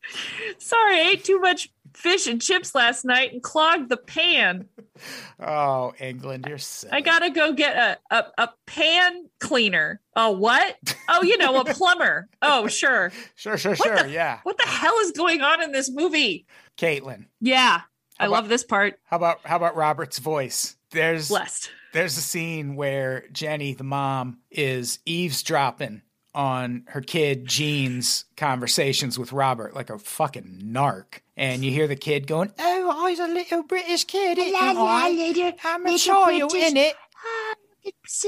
Sorry, I ate too much fish and chips last night and clogged the pan. Oh, England, you're sick. I gotta go get a, a, a pan cleaner. Oh what? Oh, you know, a plumber. Oh, sure. Sure, sure, sure. the- yeah. What the hell is going on in this movie? Caitlin, Yeah. I How love this part. how about how about Robert's voice? There's Blessed. there's a scene where Jenny, the mom, is eavesdropping on her kid Gene's conversations with Robert like a fucking narc. And you hear the kid going, Oh, I was a little British kid, oh, ain't I? I'm a child, in it. Ah,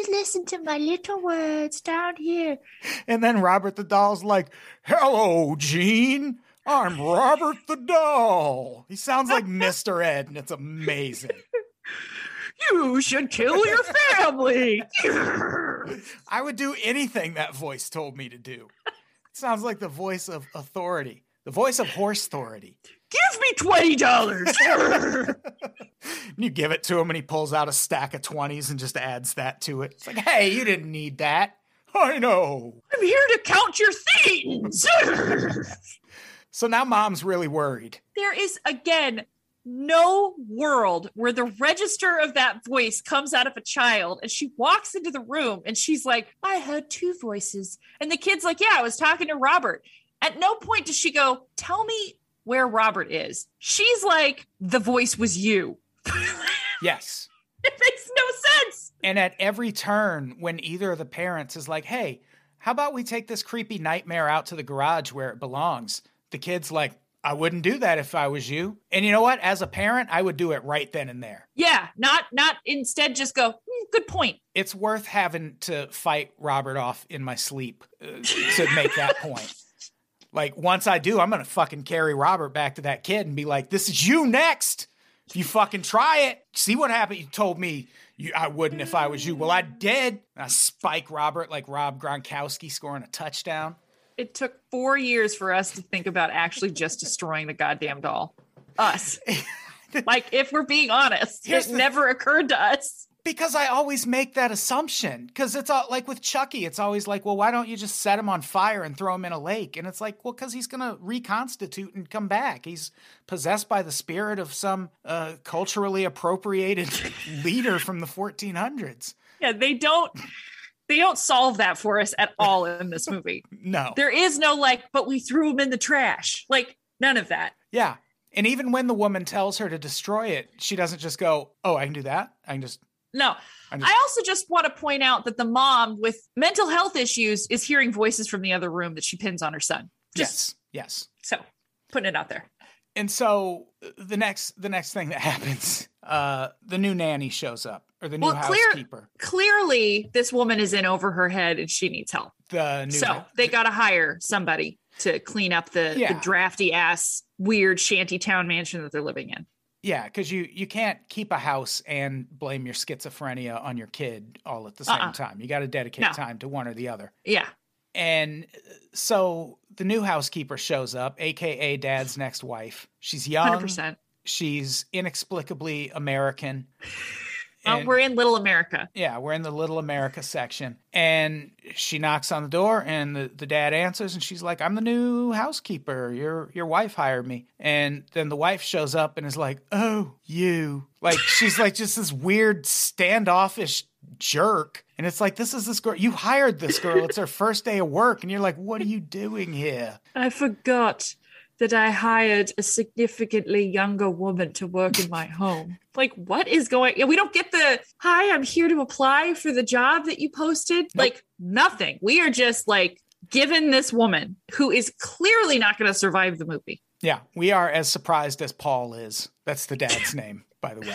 listen to my little words down here. And then Robert the doll's like, Hello, Gene. I'm Robert the doll. He sounds like Mr. Ed, and it's amazing. You should kill your family. I would do anything that voice told me to do. It sounds like the voice of authority, the voice of horse authority. Give me twenty dollars. You give it to him, and he pulls out a stack of 20s and just adds that to it. It's like, hey, you didn't need that. I know. I'm here to count your things. So now mom's really worried. there is again no world where the register of that voice comes out of a child and she walks into the room and she's like, I heard two voices. And the kid's like, Yeah, I was talking to Robert. At no point does she go, Tell me where Robert is. She's like, The voice was you. Yes. It makes no sense. And at every turn, when either of the parents is like, hey, how about we take this creepy nightmare out to the garage where it belongs? The kid's like, I wouldn't do that if I was you. And you know what? As a parent, I would do it right then and there. Yeah, not not instead just go, "Hmm, good point. It's worth having to fight Robert off in my sleep uh, to make that point. Like, once I do, I'm going to fucking carry Robert back to that kid and be like, this is you next. If you fucking try it, see what happened. You told me you, I wouldn't if I was you. Well, I did. And I spike Robert like Rob Gronkowski scoring a touchdown. It took four years for us to think about actually just destroying the goddamn doll. Us. like, if we're being honest, Here's it the- never occurred to us. Because I always make that assumption. Because it's all, like with Chucky, it's always like, well, why don't you just set him on fire and throw him in a lake? And it's like, well, because he's going to reconstitute and come back. He's possessed by the spirit of some uh, culturally appropriated leader from the 1400s. Yeah, they don't. They don't solve that for us at all in this movie. No. There is no like, but we threw him in the trash. Like none of that. Yeah. And even when the woman tells her to destroy it, she doesn't just go, oh, I can do that. I can just. No. I just- I also just want to point out that the mom with mental health issues is hearing voices from the other room that she pins on her son. Just yes. Yes. so putting it out there. And so uh, the next the next thing that happens, uh, the new nanny shows up or the new Well, clear- housekeeper. Clearly, this woman is in over her head and she needs help. The new So they got to hire somebody to clean up the, Yeah. the drafty ass weird shanty town mansion that they're living in. Yeah, because you you can't keep a house and blame your schizophrenia on your kid all at the same Uh-uh. time. You got to dedicate No. time to one or the other. Yeah. And uh, so the new housekeeper shows up, aka Dad's next wife. She's young. 100%. She's inexplicably American. And- we're in Little America. yeah, we're in the Little America section. And she knocks on the door and the, the dad answers and she's like, I'm the new housekeeper. Your your wife hired me. And then the wife shows up and is like, Oh, you. Like she's like just this weird standoffish jerk. And it's like, this is this girl. You hired this girl. It's her first day of work. And you're like, what are you doing here? I forgot that I hired a significantly younger woman to work in my home. Like, what is going? We don't get the hi. I'm here to apply for the job that you posted. Like nothing. We are just like given this woman who is clearly not going to survive the movie. Yeah, we are as surprised as Paul is. That's the dad's name, by the way.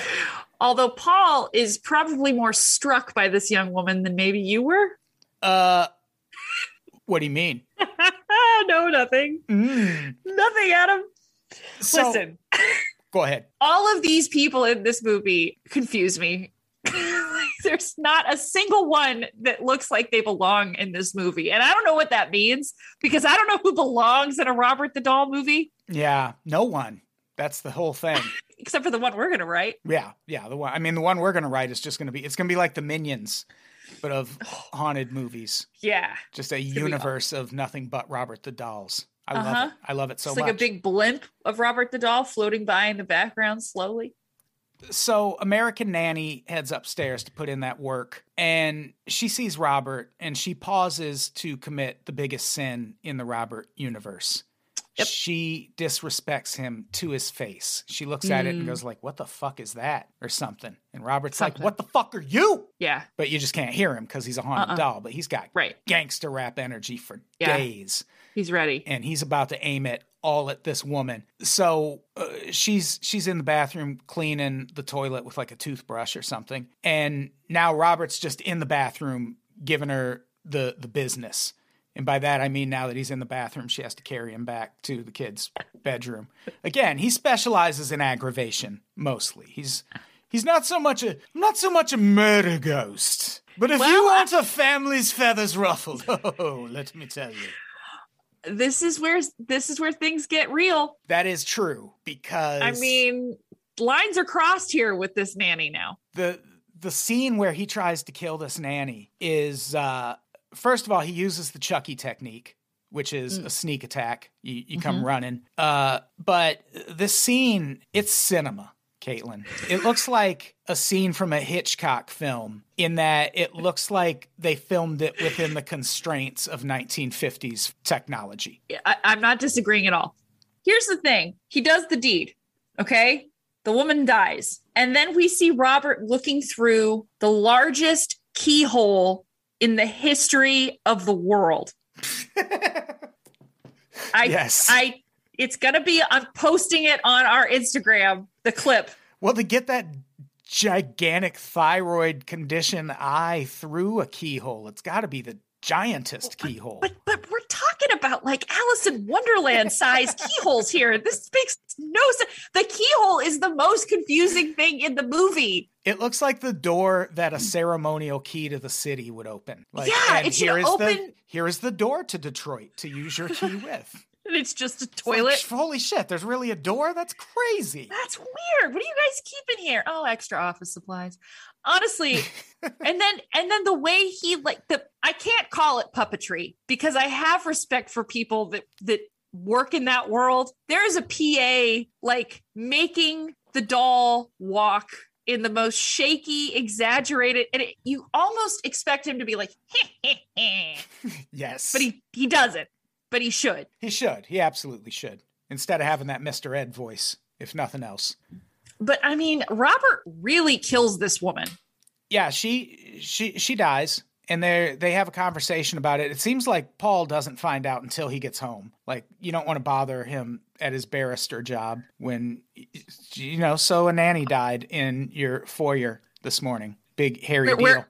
Although Paul is probably more struck by this young woman than maybe you were. Uh, what do you mean? no, nothing. Mm. Nothing, Adam. So- Listen, Go ahead. all of these people in this movie confuse me. There's not a single one that looks like they belong in this movie. And I don't know what that means because I don't know who belongs in a Robert the Doll movie Yeah, no one. That's the whole thing. Except for the one we're going to write. Yeah, yeah. The one. I mean, the one we're gonna write is just gonna be. It's gonna be like the Minions, but of haunted movies. Yeah. Just a universe of nothing but Robert the Dolls. I love Uh-huh. it. I love it so it's much. like a big blimp of Robert the Doll floating by in the background slowly. so American Nanny heads upstairs to put in that work, and she sees Robert, and she pauses to commit the biggest sin in the Robert universe. Yep. She disrespects him to his face. She looks at it and Mm. goes like, "What the fuck is that?" or something. And Robert's Something. like, "What the fuck are you?" Yeah. But you just can't hear him because he's a haunted Uh-uh. doll. But he's got Right. gangster rap energy for Yeah. days He's ready. and he's about to aim it all at this woman. So uh, she's she's in the bathroom cleaning the toilet with like a toothbrush or something, and now Robert's just in the bathroom giving her the the business, And by that, I mean now that he's in the bathroom, she has to carry him back to the kid's bedroom. Again, he specializes in aggravation mostly. He's he's not so much a not so much a murder ghost. But if you want a family's feathers ruffled, oh, let me tell you. This is where this is where things get real. That is true because I mean, lines are crossed here with this nanny now. the the scene where he tries to kill this nanny is uh first of all he uses the Chucky technique, which is Mm. a sneak attack. You you come Mm-hmm. running. Uh but this scene, it's cinema, Caitlin. It looks like a scene from a Hitchcock film in that it looks like they filmed it within the constraints of 1950s technology. I, I'm not disagreeing at all. Here's the thing he does the deed, okay? The woman dies. And then we see Robert looking through the largest keyhole in the history of the world. I, Yes. I, it's gonna be. I'm posting it on our Instagram. The clip. Well, to get that gigantic thyroid condition eye through a keyhole, it's got to be the giantest keyhole. But but we're talking about like Alice in Wonderland size keyholes here. This makes no sense. The keyhole is the most confusing thing in the movie. It looks like the door that a ceremonial key to the city would open. Like, Yeah, and it here is the open- here is the door to Detroit to use your key with. And it's just a It's like, toilet. holy shit! There's really a door. That's crazy. That's weird. What do you guys keep in here? Oh, extra office supplies. Honestly, and then and then the way he like the I can't call it puppetry because I have respect for people that that work in that world. There is a PA like making the doll walk in the most shaky, exaggerated, and it, you almost expect him to be like, Yes, but he he doesn't. But he should. he should. He absolutely should. Instead of having that Mr. Ed voice, if nothing else. But I mean, Robert really kills this woman. yeah, she she she dies, and they they have a conversation about it. It seems like Paul doesn't find out until he gets home. Like you don't want to bother him at his barrister job when you know. So a nanny died in your foyer this morning. Big hairy Where- deal. where-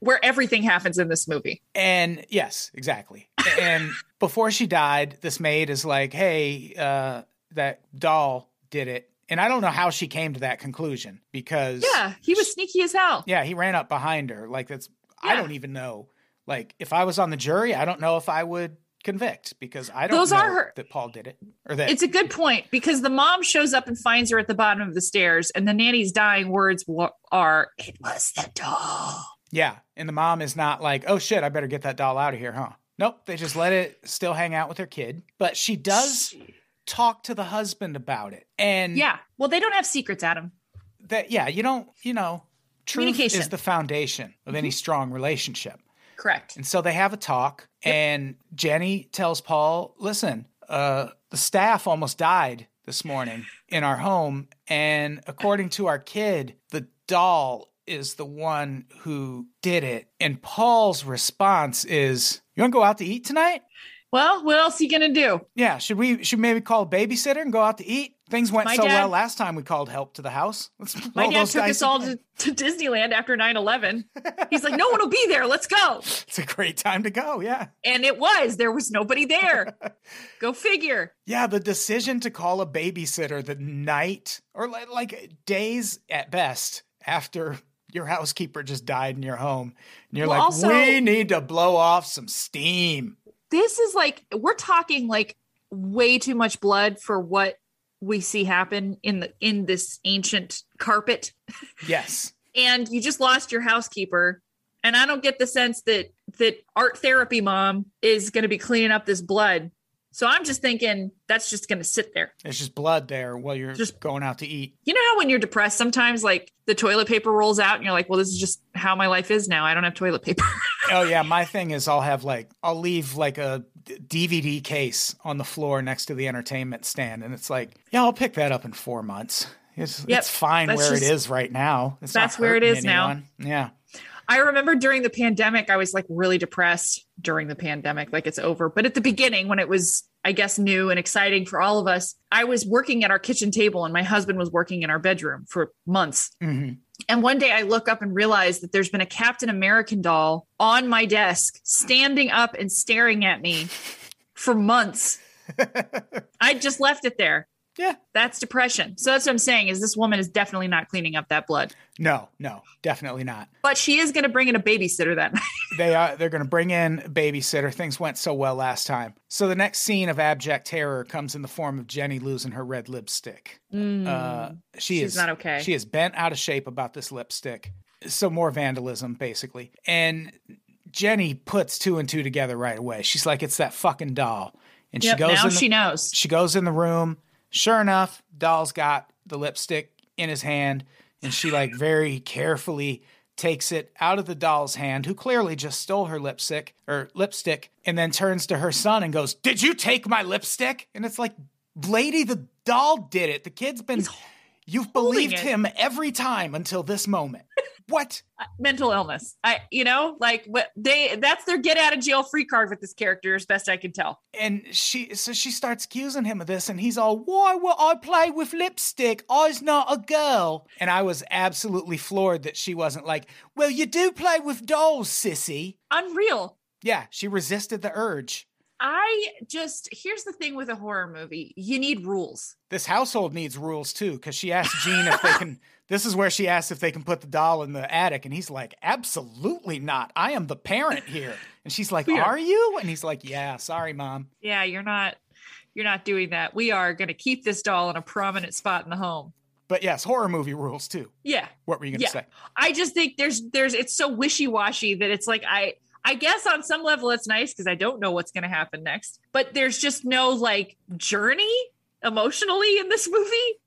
Where everything happens in this movie. And yes, exactly. And before she died, this maid is like, "Hey, uh, that doll did it." And I don't know how she came to that conclusion because Yeah, he was sneaky as hell. Yeah, he ran up behind her. Like that's I don't even know. Like if I was on the jury, I don't know if I would convict because I don't Those know are her- that Paul did it or that It's a good point because the mom shows up and finds her at the bottom of the stairs, and the nanny's dying words are, "It was the doll." yeah. And the mom is not like, oh shit, I better get that doll out of here, huh? Nope, they just let it still hang out with her kid. But she does talk to the husband about it, and Yeah. Well, they don't have secrets, Adam. that yeah, you don't, you know, Communication. is the foundation of any strong relationship. Correct. And so they have a talk, and Jenny tells Paul, listen, uh, the staff almost died this morning in our home. And according to our kid, the doll is the one who did it. And Paul's response is, You want to go out to eat tonight? Well, what else are you gonna do? Yeah, should we should maybe call a babysitter and go out to eat? Things went My so dad- well last time we called help to the house. Let's My dad took us all to, to Disneyland after 9-11. He's like, "No one will be there. Let's go." It's a great time to go. Yeah. And it was. There was nobody there. Go figure. Yeah, the decision to call a babysitter the night or like, like days at best after your housekeeper just died in your home. And you're Well, like, also- we need to blow off some steam. This is like we're talking like way too much blood for what we see happen in the in this ancient carpet. Yes. and you just lost your housekeeper. And i don't get the sense that that art therapy mom is going to be cleaning up this blood so i'm just thinking that's just going to sit there It's just blood there while you're Just- going out to eat. you know how when you're depressed sometimes like the toilet paper rolls out and you're like well this is just how my life is now i don't have toilet paper Oh yeah, my thing is I'll have like I'll leave like a DVD case on the floor next to the entertainment stand, and it's like, yeah, I'll pick that up in four months. It's, Yep, it's fine where it just- is right now. It's not that's where it is is now. Yeah. I remember during the pandemic, I was like really depressed during the pandemic, like it's over. But at the beginning, when it was, I guess, new and exciting for all of us, I was working at our kitchen table and my husband was working in our bedroom for months. hmm And one day I look up and realize that there's been a Captain American doll on my desk, standing up and staring at me for months. I just left it there. Yeah. That's depression. So that's what I'm saying is this woman is definitely not cleaning up that blood. No, no, definitely not. But she is going to bring in a babysitter that night. They are they're going to bring in a babysitter. Things went so well last time. So the next scene of abject terror comes in the form of Jenny losing her red lipstick. Uh, she She's is not okay. She is bent out of shape about this lipstick. So more vandalism, basically. And Jenny puts two and two together right away. She's like, "It's that fucking doll." And Yep, she goes. now the- she knows. She goes in the room. Sure enough, doll's got the lipstick in his hand, and she like very carefully takes it out of the doll's hand, who clearly just stole her lipstick or lipstick, and then turns to her son and goes, "Did you take my lipstick?" And it's like, lady, the doll did it. The kid's been. You've believed it. him every time until this moment. what? Uh, mental illness. I, you know, like what they, that's their get out of jail free card with this character, as best I can tell. And she so she starts accusing him of this, and he's all, "Why would I play with lipstick? I's not a girl." And I was absolutely floored that she wasn't like, "Well, you do play with dolls, sissy." Unreal. Yeah, she resisted the urge. I just, here's the thing with a horror movie you need rules. This household needs rules too, because she asked Gene if they can. This is where she asks if they can put the doll in the attic, and he's like, "Absolutely not. I am the parent here." And she's like, are- "Are you?" And he's like, "Yeah, sorry, mom." Yeah, you're not, you're not doing that. We are going to keep this doll in a prominent spot in the home. But yes, horror movie rules too. Yeah. What were you gonna Yeah. say? I just think there's there's it's so wishy-washy that it's like I I guess on some level it's nice because I don't know what's gonna happen next. But there's just no like journey emotionally in this movie.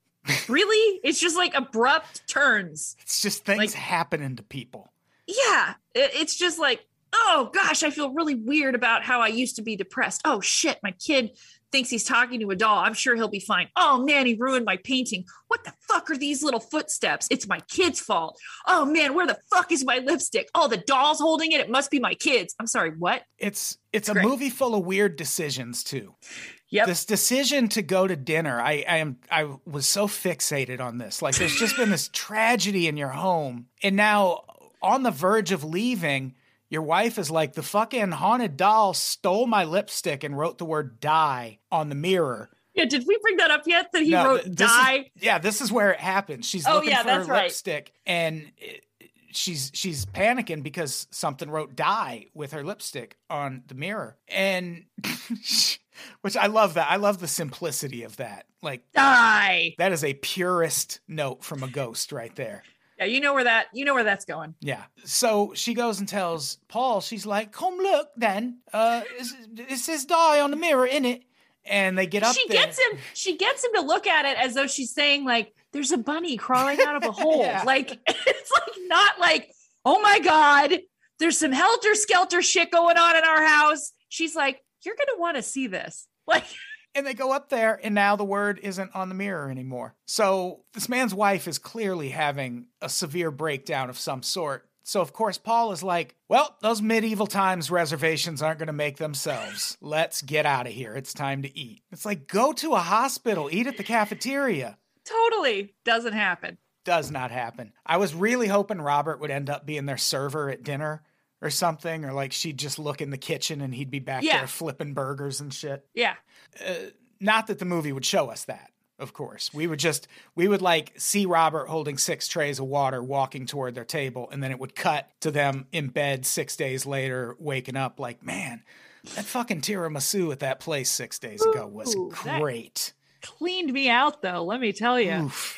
Really? It's just like abrupt turns. It's just things Like- happening to people. Yeah. it's just like, oh gosh, I feel really weird about how I used to be depressed. Oh shit, my kid thinks he's talking to a doll. I'm sure he'll be fine. Oh man, he ruined my painting. What the fuck are these little footsteps? It's my kid's fault. Oh man, where the fuck is my lipstick? Oh, the doll's holding it. It must be my kid's. I'm sorry, what? It's it's a Great. movie full of weird decisions too. Yep. This decision to go to dinner, I, I am I was so fixated on this. Like there's just been this tragedy in your home, and now on the verge of leaving, your wife is like, the fucking haunted doll stole my lipstick and wrote the word die on the mirror. yeah, did we bring that up yet? That he No, wrote this is- die? yeah, this is where it happens. She's Oh, looking yeah, for that's her right. lipstick and it- she's she's panicking because something wrote die with her lipstick on the mirror. And which I love that. I love the simplicity of that. Like die. that is a purest note from a ghost right there. Yeah, you know where that you know where that's going. Yeah. So she goes and tells Paul, she's like, Come look, then. Uh it says die on the mirror, in it. And they get up she there. gets him she gets him to look at it as though she's saying like there's a bunny crawling out of a hole Yeah. like it's like not like oh my god there's some helter skelter shit going on in our house she's like you're gonna want to see this like And they go up there, and now the word isn't on the mirror anymore. So this man's wife is clearly having a severe breakdown of some sort. So, of course, Paul is like, Well, those medieval times reservations aren't going to make themselves. Let's get out of here. It's time to eat. It's like, go to a hospital, eat at the cafeteria. totally doesn't happen Does not happen. I was really hoping Robert would end up being their server at dinner or something, or like she'd just look in the kitchen and he'd be back Yeah. there flipping burgers and shit. Yeah. Uh, not that the movie would show us that of course. We would just we would like see robert holding six trays of water walking toward their table and then it would cut to them in bed six days later waking up like man that fucking tiramisu at that place six days ago was Ooh, great. cleaned me out though let me tell you Oof.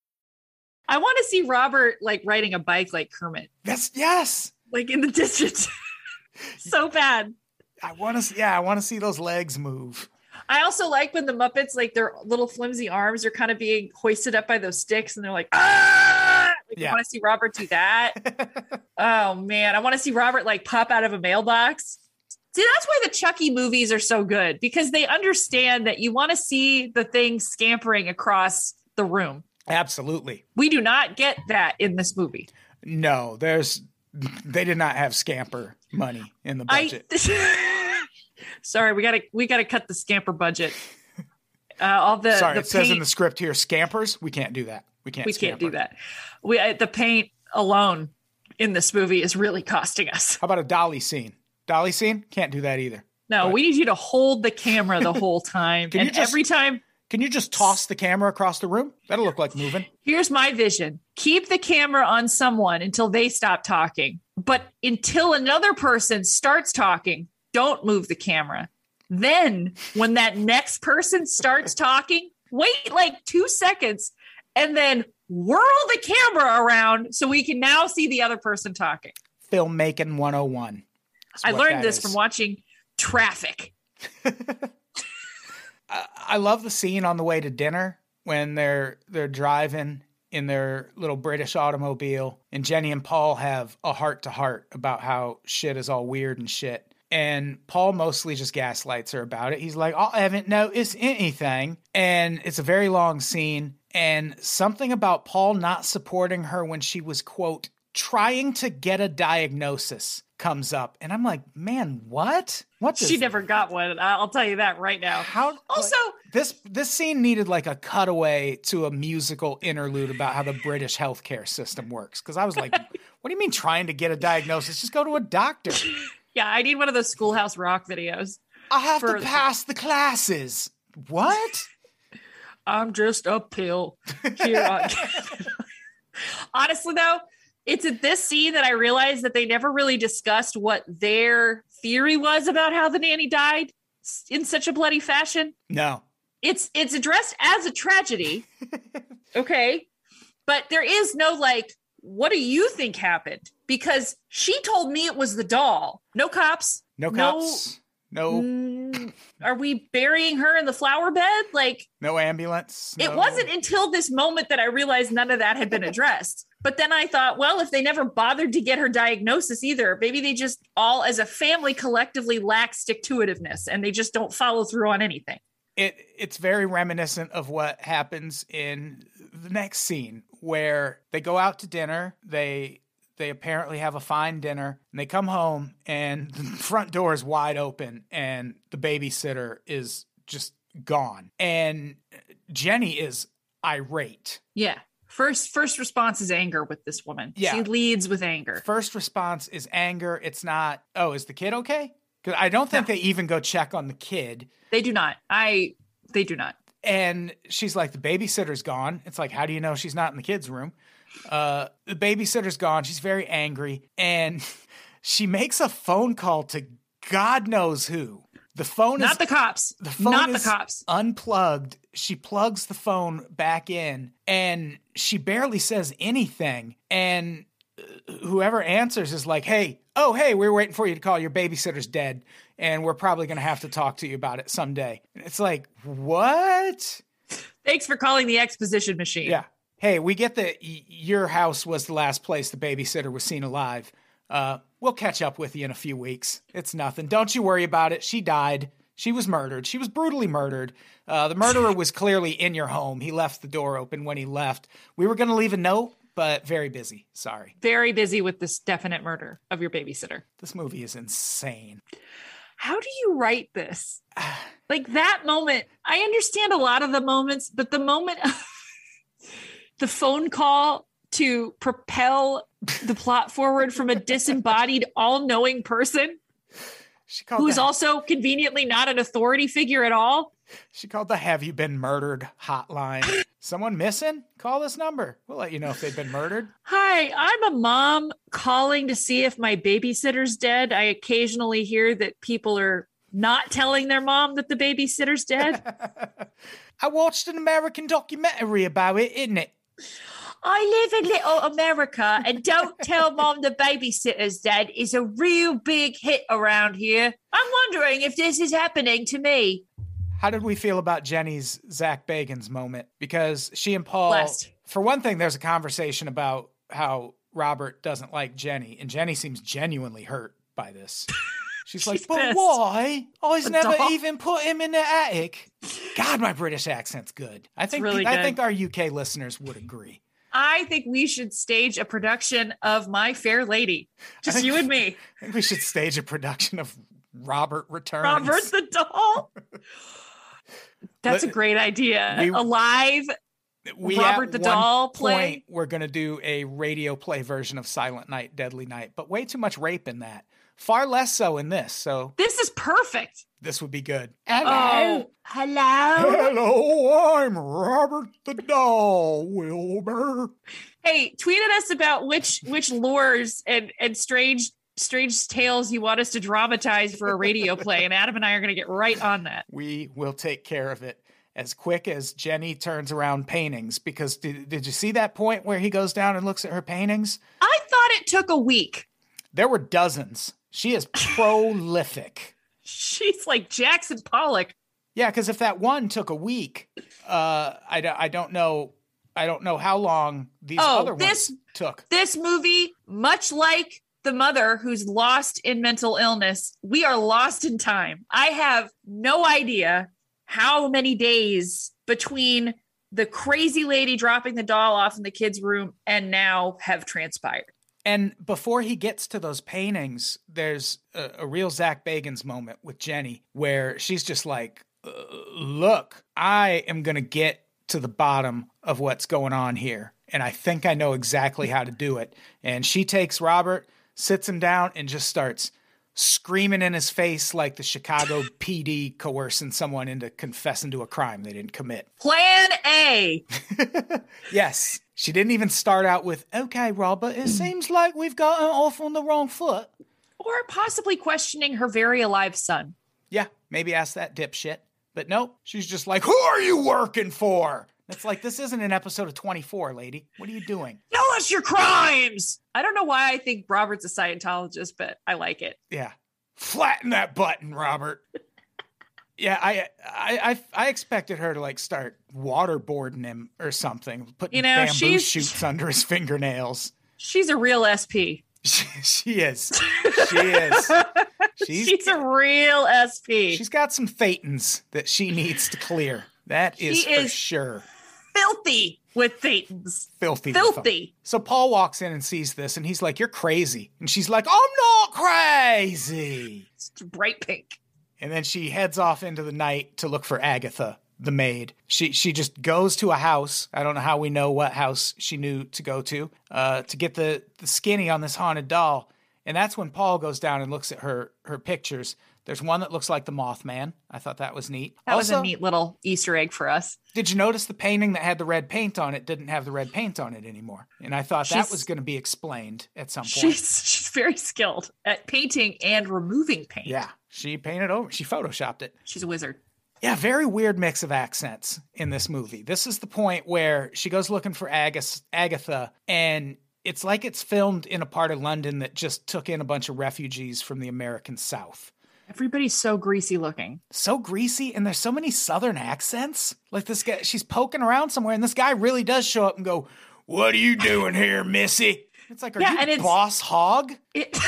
I want to see robert like riding a bike like kermit that's yes like in the distance so bad i want to see, yeah i want to see those legs move I also like when the Muppets, like their little flimsy arms, are kind of being hoisted up by those sticks, and they're like, ah, Like, Yeah. I want to see Robert do that. oh man, I want to see Robert like pop out of a mailbox. See, that's why the Chucky movies are so good because they understand that you want to see the thing scampering across the room. Absolutely. We do not get that in this movie. No, there's they did not have scamper money in the budget. I sorry, we gotta we gotta cut the scamper budget. Uh, all the Sorry, the it says in the script here, scampers. We can't do that. We can't. we can't do that. We uh, the paint alone in this movie is really costing us. How about a dolly scene? Dolly scene? Can't do that either. No, But- we need you to hold the camera the whole time, and just- every time. Can you just toss the camera across the room? That'll look like moving. Here's my vision: keep the camera on someone until they stop talking, but until another person starts talking, don't move the camera. Then, when that next person starts talking, wait like two seconds, and then whirl the camera around so we can now see the other person talking. Filmmaking 101. I learned this is. from watching Traffic. I, love the scene on the way to dinner when they're they're driving in their little British automobile, and Jenny and Paul have a heart to heart about how shit is all weird and shit. And Paul mostly just gaslights her about it. He's like, "Oh, I haven't noticed anything," and it's a very long scene. And something about Paul not supporting her when she was quote trying to get a diagnosis comes up, and I'm like, "Man, what? What? She never got one. I'll tell you that right now. How Also, this this scene needed like a cutaway to a musical interlude about how the British healthcare system works. Because I was like, "What do you mean trying to get a diagnosis? Just go to a doctor. yeah, I need one of those Schoolhouse Rock videos. I have For- to pass the classes. What? I'm just a pill. Here on- Honestly, though, it's at this scene that I realized that they never really discussed what their theory was about how the nanny died in such a bloody fashion. No. It's it's addressed as a tragedy, okay, but there is no like, what do you think happened? Because she told me it was the doll. No cops. No No- cops. No. Mm, are we burying her in the flower bed? Like, No ambulance. It wasn't until this moment that I realized none of that had been addressed. But then I thought, well, if they never bothered to get her diagnosis either, maybe they just all as a family collectively lack stick to itiveness and they just don't follow through on anything. it it's very reminiscent of what happens in the next scene where they go out to dinner they they apparently have a fine dinner and they come home and the front door is wide open and the babysitter is just gone and jenny is irate Yeah. First first response is anger with this woman. Yeah. She leads with anger. first response is anger it's not oh is the kid okay because i don't think No. they even go check on the kid They do not. I they do not. and she's like the babysitter's gone it's like how do you know she's not in the kids room uh the babysitter's gone she's very angry and she makes a phone call to god knows who the phone is Not the cops. the phone not is the cops. unplugged. She plugs the phone back in and she barely says anything. And uh, whoever answers is like hey oh hey we are waiting for you to call. Your babysitter's dead and we're probably going to have to talk to you about it someday. And it's like what? Thanks for calling the exposition machine. yeah. Hey we get that y- your house was the last place the babysitter was seen alive. Uh, we'll catch up with you in a few weeks. It's nothing. Don't you worry about it. She died. She was murdered. She was brutally murdered. Uh, the murderer was clearly in your home. He left the door open when he left. We were going to leave a note but very busy. Sorry. Very busy with this definite murder of your babysitter. this movie is insane. How do you write this? Like that moment, I understand a lot of the moments, but the moment the phone call to propel the plot forward from a disembodied, all knowing person she called who's the, also conveniently not an authority figure at all. she called the have you been murdered hotline someone missing call this number we'll let you know if they've been murdered Hi, I'm a mom calling to see if my babysitter's dead. I occasionally hear that people are not telling their mom that the babysitter's dead. I watched an American documentary about it, isn't it? I live in little America, and don't tell mom the babysitter's dead is a real big hit around here. I'm wondering if this is happening to me. How did we feel about Jenny's Zak Bagans moment? Because she and Paul, Blessed. for one thing, there's a conversation about how Robert doesn't like Jenny, and Jenny seems genuinely hurt by this. She's, like, She's but pissed. why? I was The never doll." even put him in the attic. God, my British accent's good. I think really I good. think our UK listeners would agree. I think we should stage a production of My Fair Lady. Just think- you and me. I think we should stage a production of Robert Returns. Robert the doll. That's a great idea. we- Alive. we Robert the Doll point, play. We're gonna do a radio play version of Silent Night, Deadly Night, but way too much rape in that. Far less so in this. So This is perfect. this would be good. Oh, Hello? Hello, I'm Robert the Doll Wilbur. hey, tweet at us about which which lures and and strange strange tales you want us to dramatize for a radio play, and Adam and I are going to get right on that. We will take care of it as quick as Jenny turns around paintings. Because did, did you see that point where he goes down and looks at her paintings? I thought it took a week. There were dozens. She is prolific. She's like Jackson Pollock. Yeah, because if that one took a week, uh, I, don't- I don't know. I don't know how long these Oh, other this- ones took. This movie, much like the mother who's lost in mental illness, we are lost in time. I have no idea how many days between the crazy lady dropping the doll off in the kids' room and now have transpired. And before he gets to those paintings, there's a, a real Zak Bagans moment with Jenny where she's just like, uh, "Look, I am gonna get to the bottom of what's going on here, and I think I know exactly how to do it." And she takes Robert, sits him down, and just starts screaming in his face like the Chicago PD coercing someone into confessing to a crime they didn't commit. Plan A. Yes. She didn't even start out with, okay, Robert, it seems like we've gotten off on the wrong foot. Or possibly questioning her very alive son. Yeah, maybe ask that dipshit. But nope, she's just like, who are you working for? It's like, this isn't an episode of 24, lady. What are you doing? Tell us your crimes. I don't know why I think Robert's a Scientologist, but I like it. Yeah. Flatten that button, Robert. yeah, I, I I I expected her to like start waterboarding him or something, putting You know, bamboo she's- shoots under his fingernails. She's a real SP. She, she is. She is. She's, She's a real SP. She's got some thetans that she needs to clear. That is She for sure. Filthy with Thetans. Filthy. Filthy. So Paul walks in and sees this and he's like, You're crazy. And she's like, I'm not crazy. It's bright pink. And then she heads off into the night to look for Agatha, the maid. She she just goes to a house. I don't know how we know what house she knew to go to, uh, to get the, the skinny on this haunted doll. And that's when Paul goes down and looks at her her pictures. There's one that looks like the Mothman. I thought that was neat. That was a neat little Easter egg for us. Did you notice the painting that had the red paint on it didn't have the red paint on it anymore? And I thought that was going to be explained at some point. She's she's very skilled at painting and removing paint. yeah, she painted over. She photoshopped it. She's a wizard. Yeah, very weird mix of accents in this movie. This is the point where she goes looking for Agatha, and it's like it's filmed in a part of London that just took in a bunch of refugees from the American South. Everybody's so greasy looking. So greasy, and there's so many Southern accents. Like this guy, she's poking around somewhere, and this guy really does show up and go, "What are you doing here, Missy?" It's like, are Yeah, you and it's- Boss Hogg? It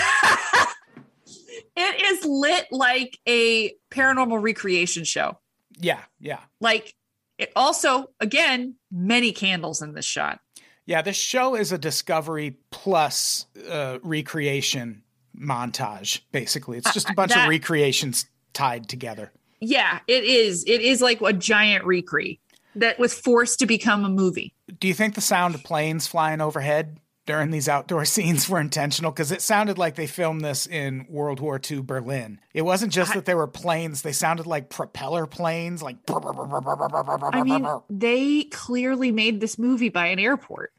It is lit like a paranormal recreation show. Yeah, yeah. Like it also, again, many candles in this shot. Yeah, this show is a discovery plus uh, recreation montage, basically. It's just a bunch that- of recreations tied together. Yeah, it is. It is like a giant recre that was forced to become a movie. Do you think the sound of planes flying overhead during these outdoor scenes were intentional? Because it sounded like they filmed this in World War II Berlin. It wasn't just that there were planes, they sounded like propeller planes, like. I mean, they clearly made this movie by an airport.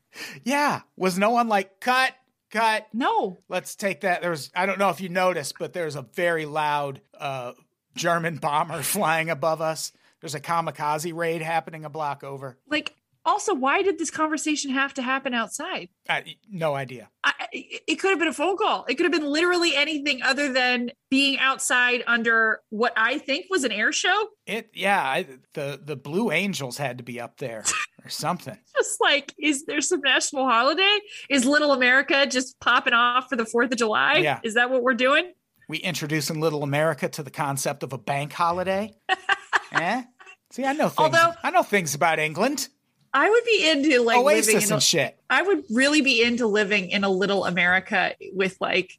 yeah. Was no one like, cut, cut, No, let's take that. There was, I don't know if you noticed, but there's a very loud uh, German bomber flying above us. There's a kamikaze raid happening a block over. like also, why did this conversation have to happen outside? I, no idea. I, it it could have been a phone call. It could have been literally anything other than being outside under what I think was an air show. It, yeah, I, the the Blue Angels had to be up there or something. Just like, is there some national holiday? Is Little America just popping off for the 4th of July? Yeah. Is that what we're doing? We introducing Little America to the concept of a bank holiday. eh? See, I know things. Although- I know things about England. I would be into like living Oasis in a, and shit. I would really be into living in a little America with like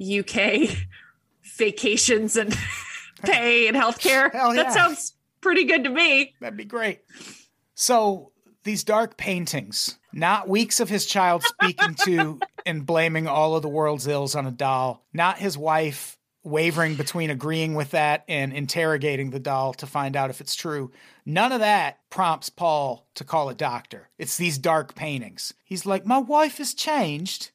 UK vacations and pay and healthcare. Hell yeah. That sounds pretty good to me. That'd be great. So these dark paintings, not weeks of his child speaking to and blaming all of the world's ills on a doll, not his wife wavering between agreeing with that and interrogating the doll to find out if it's true. None of that prompts Paul to call a doctor. It's these dark paintings. He's like, My wife has changed.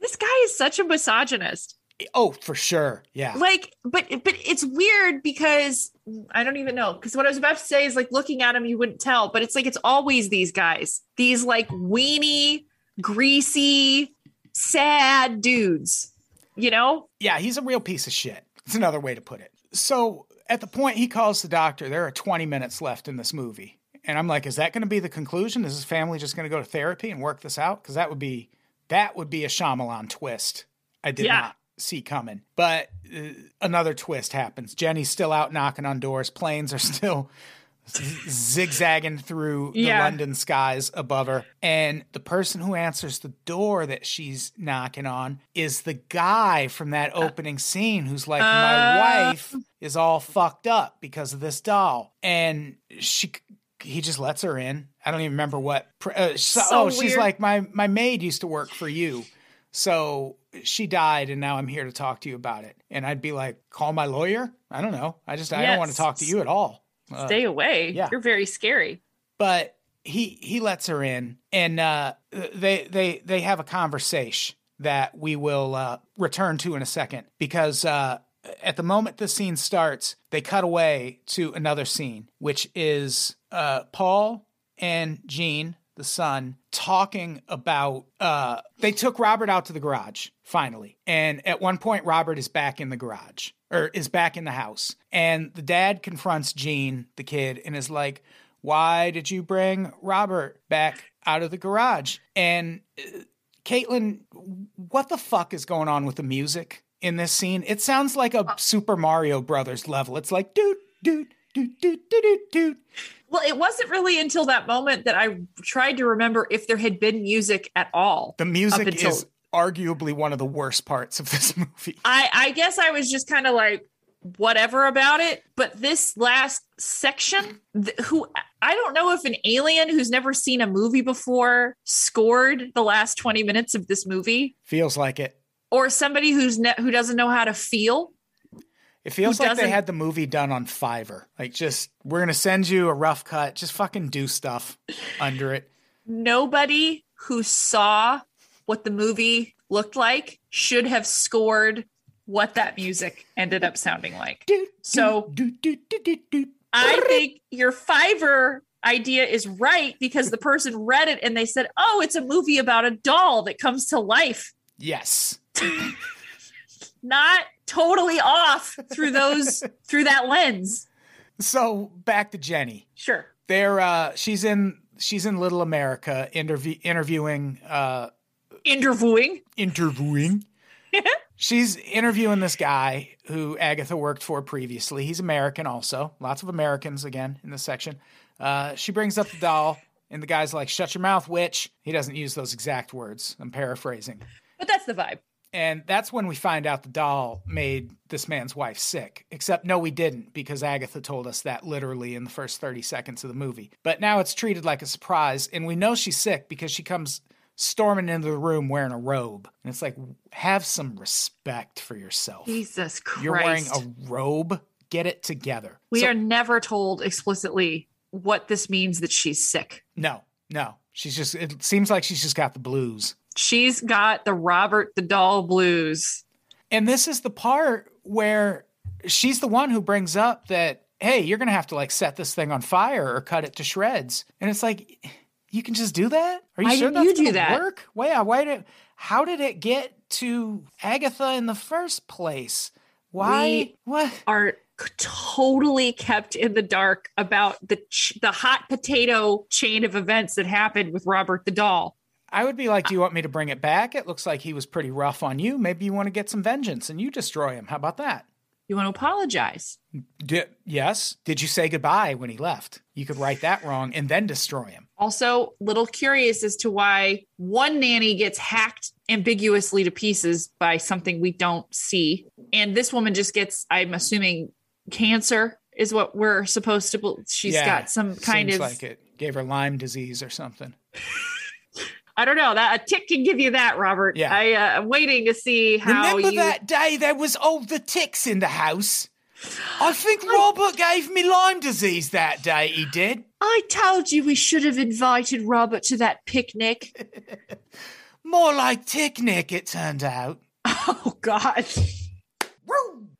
This guy is such a misogynist. Oh, for sure. Yeah. Like, but but it's weird because I don't even know. Because what I was about to say is like looking at him, you wouldn't tell, but it's like it's always these guys, these like weenie, greasy, sad dudes. You know? Yeah, he's a real piece of shit. It's another way to put it. So at the point he calls the doctor, there are 20 minutes left in this movie. And I'm like, is that going to be the conclusion? Is his family just going to go to therapy and work this out? Because that would be that would be a Shyamalan twist. I did Yeah. not see coming. But uh, another twist happens. Jenny's still out knocking on doors. Planes are still zigzagging through the Yeah. London skies above her. And the person who answers the door that she's knocking on is the guy from that opening scene who's like, My wife is all fucked up because of this doll. And she. He just lets her in. I don't even remember what. Uh, so, So oh, she's like my my maid used to work for you, so she died, and now I'm here to talk to you about it. And I'd be like, call my lawyer. I don't know. I just I don't want to talk to you at all. Uh, Stay away. yeah. You're very scary. but he he lets her in and uh they they they have a conversation that we will uh return to in a second because uh at the moment the scene starts they cut away to another scene which is uh Paul and Gene the son talking about uh they took Robert out to the garage finally. And at one point Robert is back in the garage or is back in the house. And the dad confronts Gene the kid and is like why did you bring Robert back out of the garage? And uh, Caitlin what the fuck is going on with the music in this scene? It sounds like a Super Mario Brothers level. It's like dude dude dude dude dude dude Well, it wasn't really until that moment that I tried to remember if there had been music at all. The music until- is arguably one of the worst parts of this movie. I, I guess I was just kind of like whatever about it. But this last section, th- who I don't know if an alien who's never seen a movie before scored the last 20 minutes of this movie Feels like it. or somebody who's ne- who doesn't know how to feel. It feels like they had the movie done on Fiverr. Like, just we're gonna send you a rough cut. Just fucking do stuff under it. Nobody who saw what the movie looked like should have scored what that music ended up sounding like. So. I think your Fiverr idea is right because the person read it and they said, "Oh, it's a movie about a doll that comes to life." Yes. Not totally off through those through that lens. So back to Jenny. Sure. There, uh, she's in she's in Little America interview, interviewing uh, Interviewing. interviewing. She's interviewing this guy who Agatha worked for previously. He's American also. Lots of Americans again in this section. Uh, she brings up the doll, and the guy's like, Shut your mouth, witch. He doesn't use those exact words. I'm paraphrasing. But that's the vibe. And that's when we find out the doll made this man's wife sick. Except, no, we didn't, because Agatha told us that literally in the first 30 seconds of the movie. But now it's treated like a surprise, and we know she's sick because she comes storming into the room wearing a robe. And it's like, have some respect for yourself. Jesus Christ. You're wearing a robe. Get it together. we So- are never told explicitly what this means that she's sick. No, no. She's just, it seems like she's just got the blues. She's got the Robert the Doll blues. And this is the part where she's the one who brings up that, hey, you're going to have to like set this thing on fire or cut it to shreds. And it's like, you can just do that? Are you Why sure that's you do that? work? Why, yeah, why did, how did it get to Agatha in the first place? Why? We- what? Are totally kept in the dark about the ch- the hot potato chain of events that happened with Robert the doll. I would be like, Do you want me to bring it back? It looks like he was pretty rough on you. Maybe you want to get some vengeance and you destroy him. How about that? You want to apologize? Di- yes. Did you say goodbye when he left? You could write that wrong and then destroy him. Also, little curious as to why one nanny gets hacked ambiguously to pieces by something we don't see, and this woman just gets, I'm assuming, cancer is what we're supposed to. bel- She's Yeah, got some kind Seems of. like it gave her Lyme disease or something. I don't know that a tick can give you that, Robert. Yeah. I, uh, I'm waiting to see how Remember you. that day there was all the ticks in the house? I think Robert gave me Lyme disease that day, he did. I told you we should have invited Robert to that picnic. More like Ticknick, it turned out. oh God.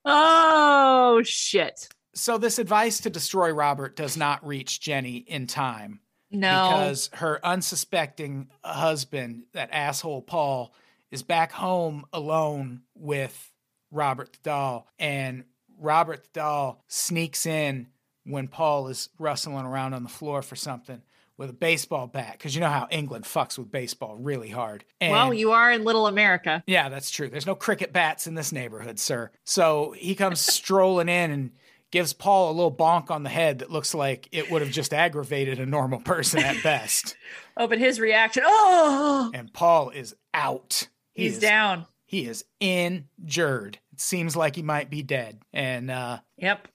Oh shit. So, this advice to destroy Robert does not reach Jenny in time No. because her unsuspecting husband, that asshole Paul, is back home alone with Robert the doll. And Robert the doll sneaks in when Paul is rustling around on the floor for something with a baseball bat because you know how England fucks with baseball really hard. And well, you are in Little America. yeah, that's true. There's no cricket bats in this neighborhood, sir. So he comes strolling in and gives Paul a little bonk on the head that looks like it would have just aggravated a normal person at best. Oh, but his reaction. Oh, and Paul is out. He he's is- down. He is injured. It seems like he might be dead. And uh, Yep.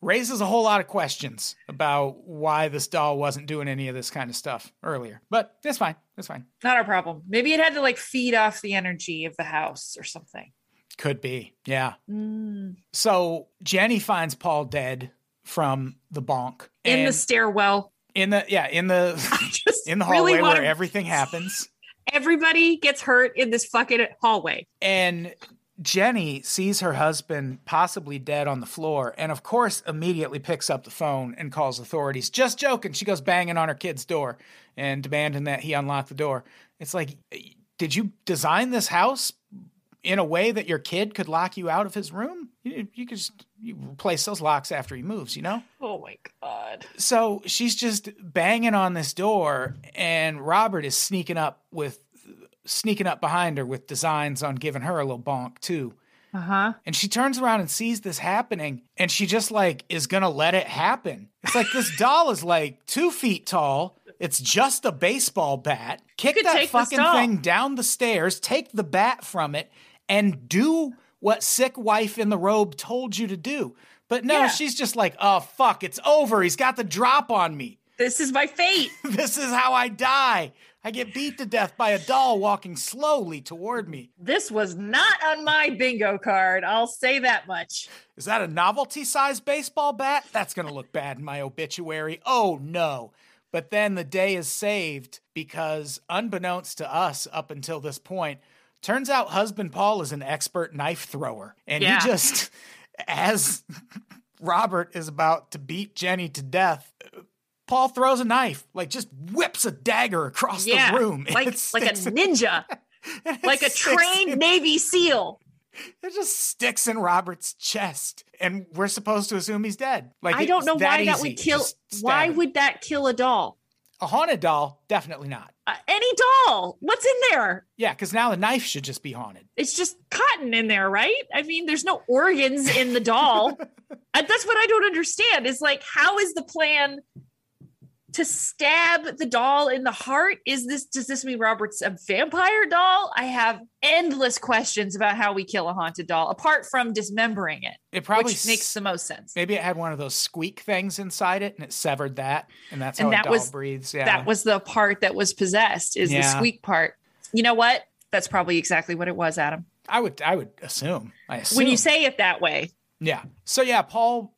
raises a whole lot of questions about why this doll wasn't doing any of this kind of stuff earlier. But that's fine. That's fine. Not our problem. Maybe it had to like feed off the energy of the house or something. Could be. Yeah. Mm. So Jenny finds Paul dead from the bonk. In the stairwell. in the yeah, in the Just in the really hallway wanna- where everything happens. Everybody gets hurt in this fucking hallway. And Jenny sees her husband possibly dead on the floor and of course immediately picks up the phone and calls authorities. Just joking. She goes banging on her kid's door and demanding that he unlock the door. It's like did you design this house in a way that your kid could lock you out of his room? You, you could just you replace those locks after he moves, you know? Oh my god. so she's just banging on this door and robert is sneaking up with sneaking up behind her with designs on giving her a little bonk too Uh huh. and she turns around and sees this happening and she just like is gonna let it happen it's like this doll is like two feet tall it's just a baseball bat kick that fucking thing down the stairs take the bat from it and do what sick wife in the robe told you to do but no Yeah. she's just like oh fuck it's over he's got the drop on me This is my fate. this is how I die. I get beat to death by a doll walking slowly toward me. This was not on my bingo card. I'll say that much. Is that a novelty size baseball bat? That's going to look bad in my obituary. Oh no. But then the day is saved because, unbeknownst to us up until this point, turns out husband Paul is an expert knife thrower. And Yeah. he just, as Robert is about to beat Jenny to death, Paul throws a knife, like just whips a dagger across Yeah. the room. Like like a ninja. like a trained in- Navy SEAL. It just sticks in Robert's chest, and we're supposed to assume he's dead. Like I don't know why that would kill. Why would that kill a doll? a haunted doll? Definitely not. Uh, any doll. What's in there? Yeah, because now the knife should just be haunted. It's just cotton in there, right? I mean, there's no organs in the doll. and that's what I don't understand. Is like, how is the plan to stab the doll in the heart? Is this does this mean Robert's a vampire doll? I have endless questions about how we kill a haunted doll, apart from dismembering it, It probably which makes the most sense. maybe it had one of those squeak things inside it, and it severed that, and that's how And a that doll was- breathes. Yeah, That was the part that was possessed. Is the squeak part? You know what? That's probably exactly what it was, Adam. I would I would assume. I assume. When you say it that way, yeah. So yeah, Paul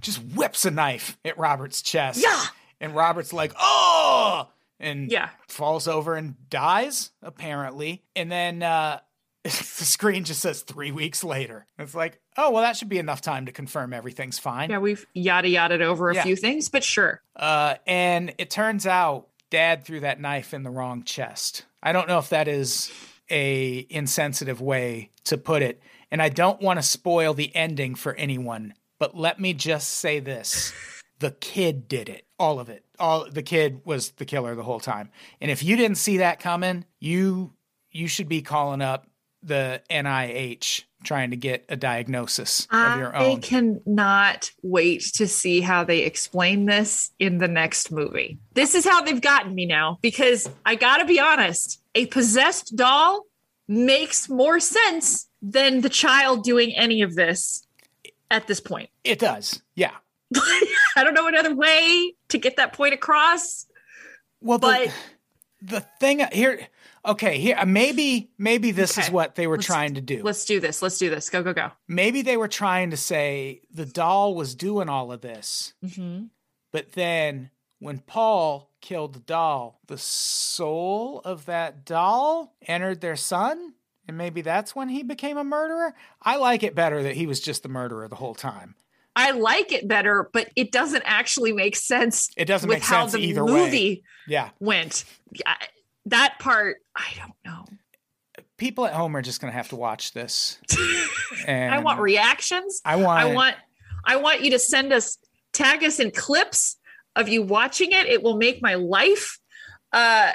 just whips a knife at Robert's chest. Yeah. And Robert's like, oh, and yeah, falls over and dies apparently. And then uh the screen just says three weeks later. It's like oh well that should be enough time to confirm everything's fine. Yeah, we've yada yada over a Yeah. few things, but sure. uh and it turns out dad threw that knife in the wrong chest. I don't know if that is a insensitive way to put it. And i don't want to spoil the ending for anyone But let me just say this. The kid did it. All of it. All the kid was the killer the whole time. And if you didn't see that coming, you you should be calling up the NIH trying to get a diagnosis of your own. I cannot wait to see how they explain this in the next movie. This is how they've gotten me now because I got to be honest, a possessed doll makes more sense than the child doing any of this at this point. It does. Yeah. I don't know another way to get that point across. Well, But- the, the thing here, okay, here maybe maybe this is what they were Let's- trying to do. Let's do this. Let's do this. Go, go, go. Maybe they were trying to say the doll was doing all of this, Mm-hmm. but then when Paul killed the doll, the soul of that doll entered their son, and maybe that's when he became a murderer. I like it better that he was just the murderer the whole time. I like it better, but it doesn't actually make sense It doesn't with make how sense the either way. movie Yeah, went. That part, I don't know. people at home are just going to have to watch this. And I want reactions. I want. I want I want you to send us tag us in clips of you watching it. It will make my life. Uh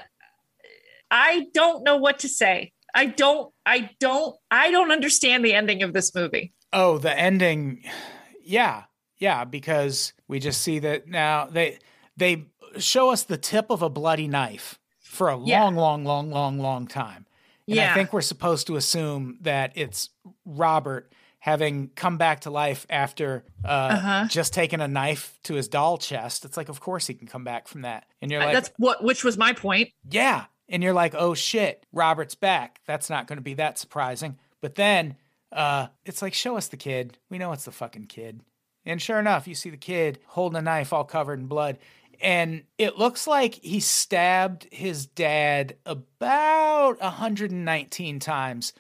I don't know what to say. I don't I don't I don't understand the ending of this movie. Oh, the ending. Yeah. Yeah, because we just see that now they they show us the tip of a bloody knife for a Yeah. long long long long long time. And I think we're supposed to assume that it's Robert having come back to life after uh, Uh-huh. just taking a knife to his doll chest. It's like, of course he can come back from that. And you're like, That's what which was my point. yeah. And you're like, oh shit, Robert's back. That's not going to be that surprising. But then uh, it's like, show us the kid. We know it's the fucking kid. And sure enough, you see the kid holding a knife all covered in blood. And it looks like he stabbed his dad about 119 times.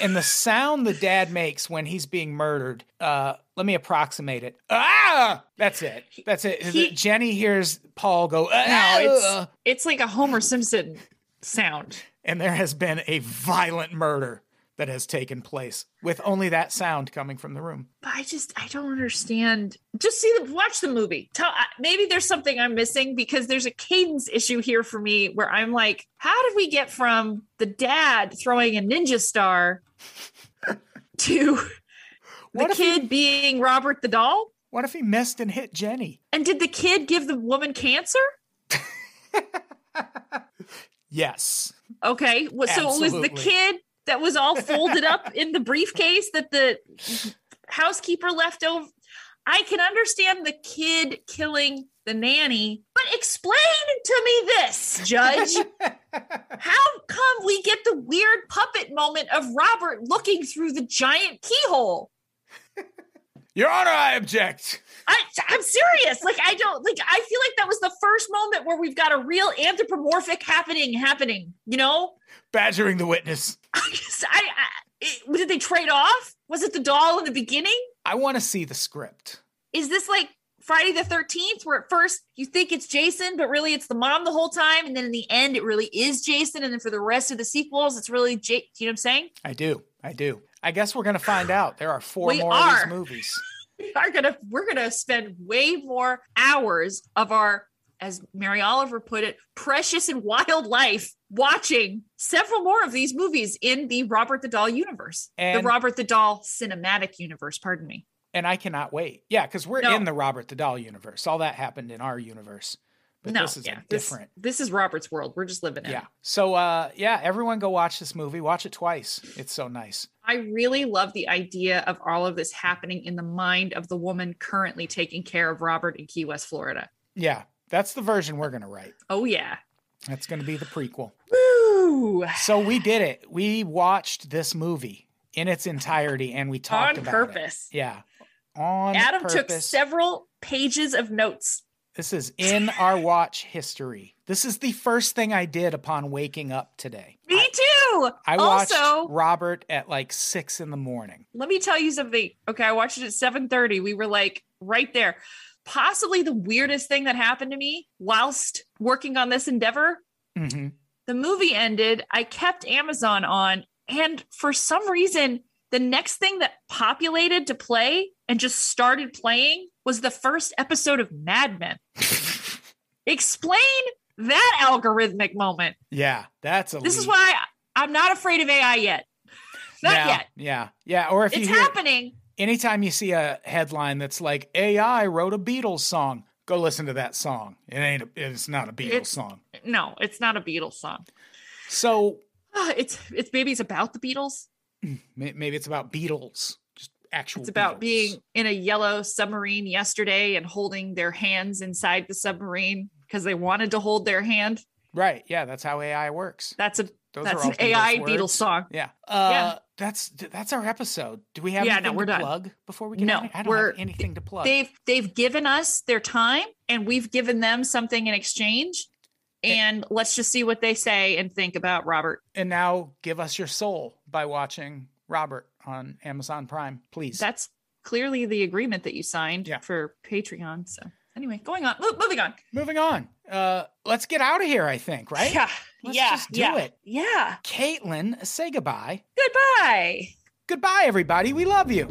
And the sound the dad makes when he's being murdered, uh, let me approximate it. Ah! That's it. That's it. He- Jenny hears Paul go, No, ah! it's it's like a Homer Simpson sound. and there has been a violent murder that has taken place with only that sound coming from the room. But I just I don't understand. Just see the watch the movie. Tell maybe there's something I'm missing because there's a cadence issue here for me where I'm like, how did we get from the dad throwing a ninja star to the if he- kid being Robert the doll? What if he missed and hit Jenny? And did the kid give the woman cancer? Yes. Okay, well, so it was the kid that was all folded up in the briefcase that the housekeeper left over. I can understand the kid killing the nanny, but explain to me this, Judge. How come we get the weird puppet moment of Robert looking through the giant keyhole? Your Honor, I object. I, I'm serious. Like I don't like. I feel like that was the first moment where we've got a real anthropomorphic happening happening. You know, Badgering the witness. I just, I, I it, did they trade off? Was it the doll in the beginning? I want to see the script. Is this like Friday the 13th, where at first you think it's Jason, but really it's the mom the whole time? And then in the end, it really is Jason. And then for the rest of the sequels, it's really Jake. You know what I'm saying? I do. I do. I guess we're going to find out. There are four We more of these movies. We are gonna we're gonna spend way more hours of our, as Mary Oliver put it, precious and wild life watching several more of these movies in the Robert the Doll universe. the Robert the Doll cinematic universe, pardon me. And I cannot wait. Yeah, because we're No. in the Robert the Doll universe. All that happened in our universe. But no, this is yeah, different. This, this is Robert's world. We're just living in. Yeah. So uh yeah, everyone go watch this movie. Watch it twice. It's so nice. I really love the idea of all of this happening in the mind of the woman currently taking care of Robert in Key West, Florida. Yeah. That's the version we're gonna write. Oh yeah. That's gonna be the prequel. Woo! So we did it. We watched this movie in its entirety and we talked On about purpose. it. Yeah. On Adam took several pages of notes. This is in our watch history. This is the first thing I did upon waking up today. Me I, too. I watched also, Robert at like six in the morning. let me tell you something. Okay, I watched it at 7:30. We were like right there. Possibly the weirdest thing that happened to me whilst working on this endeavor. hmm The movie ended. I kept Amazon on, and for some reason, the next thing that populated to play and just started playing was the first episode of Mad Men. Explain that algorithmic moment. Yeah, that's a. This is why I'm not afraid of AI yet. Not yeah, yet. Yeah, yeah. Or if It's you hear, happening. Anytime you see a headline that's like AI wrote a Beatles song, go listen to that song. It ain't. A, it's not a Beatles It's- song. No, it's not a Beatles song. So Ah, It's it's maybe it's about the Beatles. maybe it's about Beatles. Just actual. It's about Beatles. being in a yellow submarine yesterday and holding their hands inside the submarine because they wanted to hold their hand. right. Yeah, that's how AI works. That's a Those that's an AI. Beatles song. Yeah. Uh, Yeah. That's that's our episode. Do we have Yeah, no, anything we're to done. plug before we get No, out? I don't we're- have anything to plug. They've they've given us their time and we've given them something in exchange. And let's just see what they say and think about Robert. and now give us your soul by watching Robert on Amazon Prime, please. That's clearly the agreement that you signed Yeah. for Patreon. So anyway, going on, moving on. Moving on. Uh, let's get out of here. I think. Right. Yeah, Let's yeah, just do yeah, it. yeah. Caitlin, say goodbye. Goodbye. Goodbye, everybody. We love you.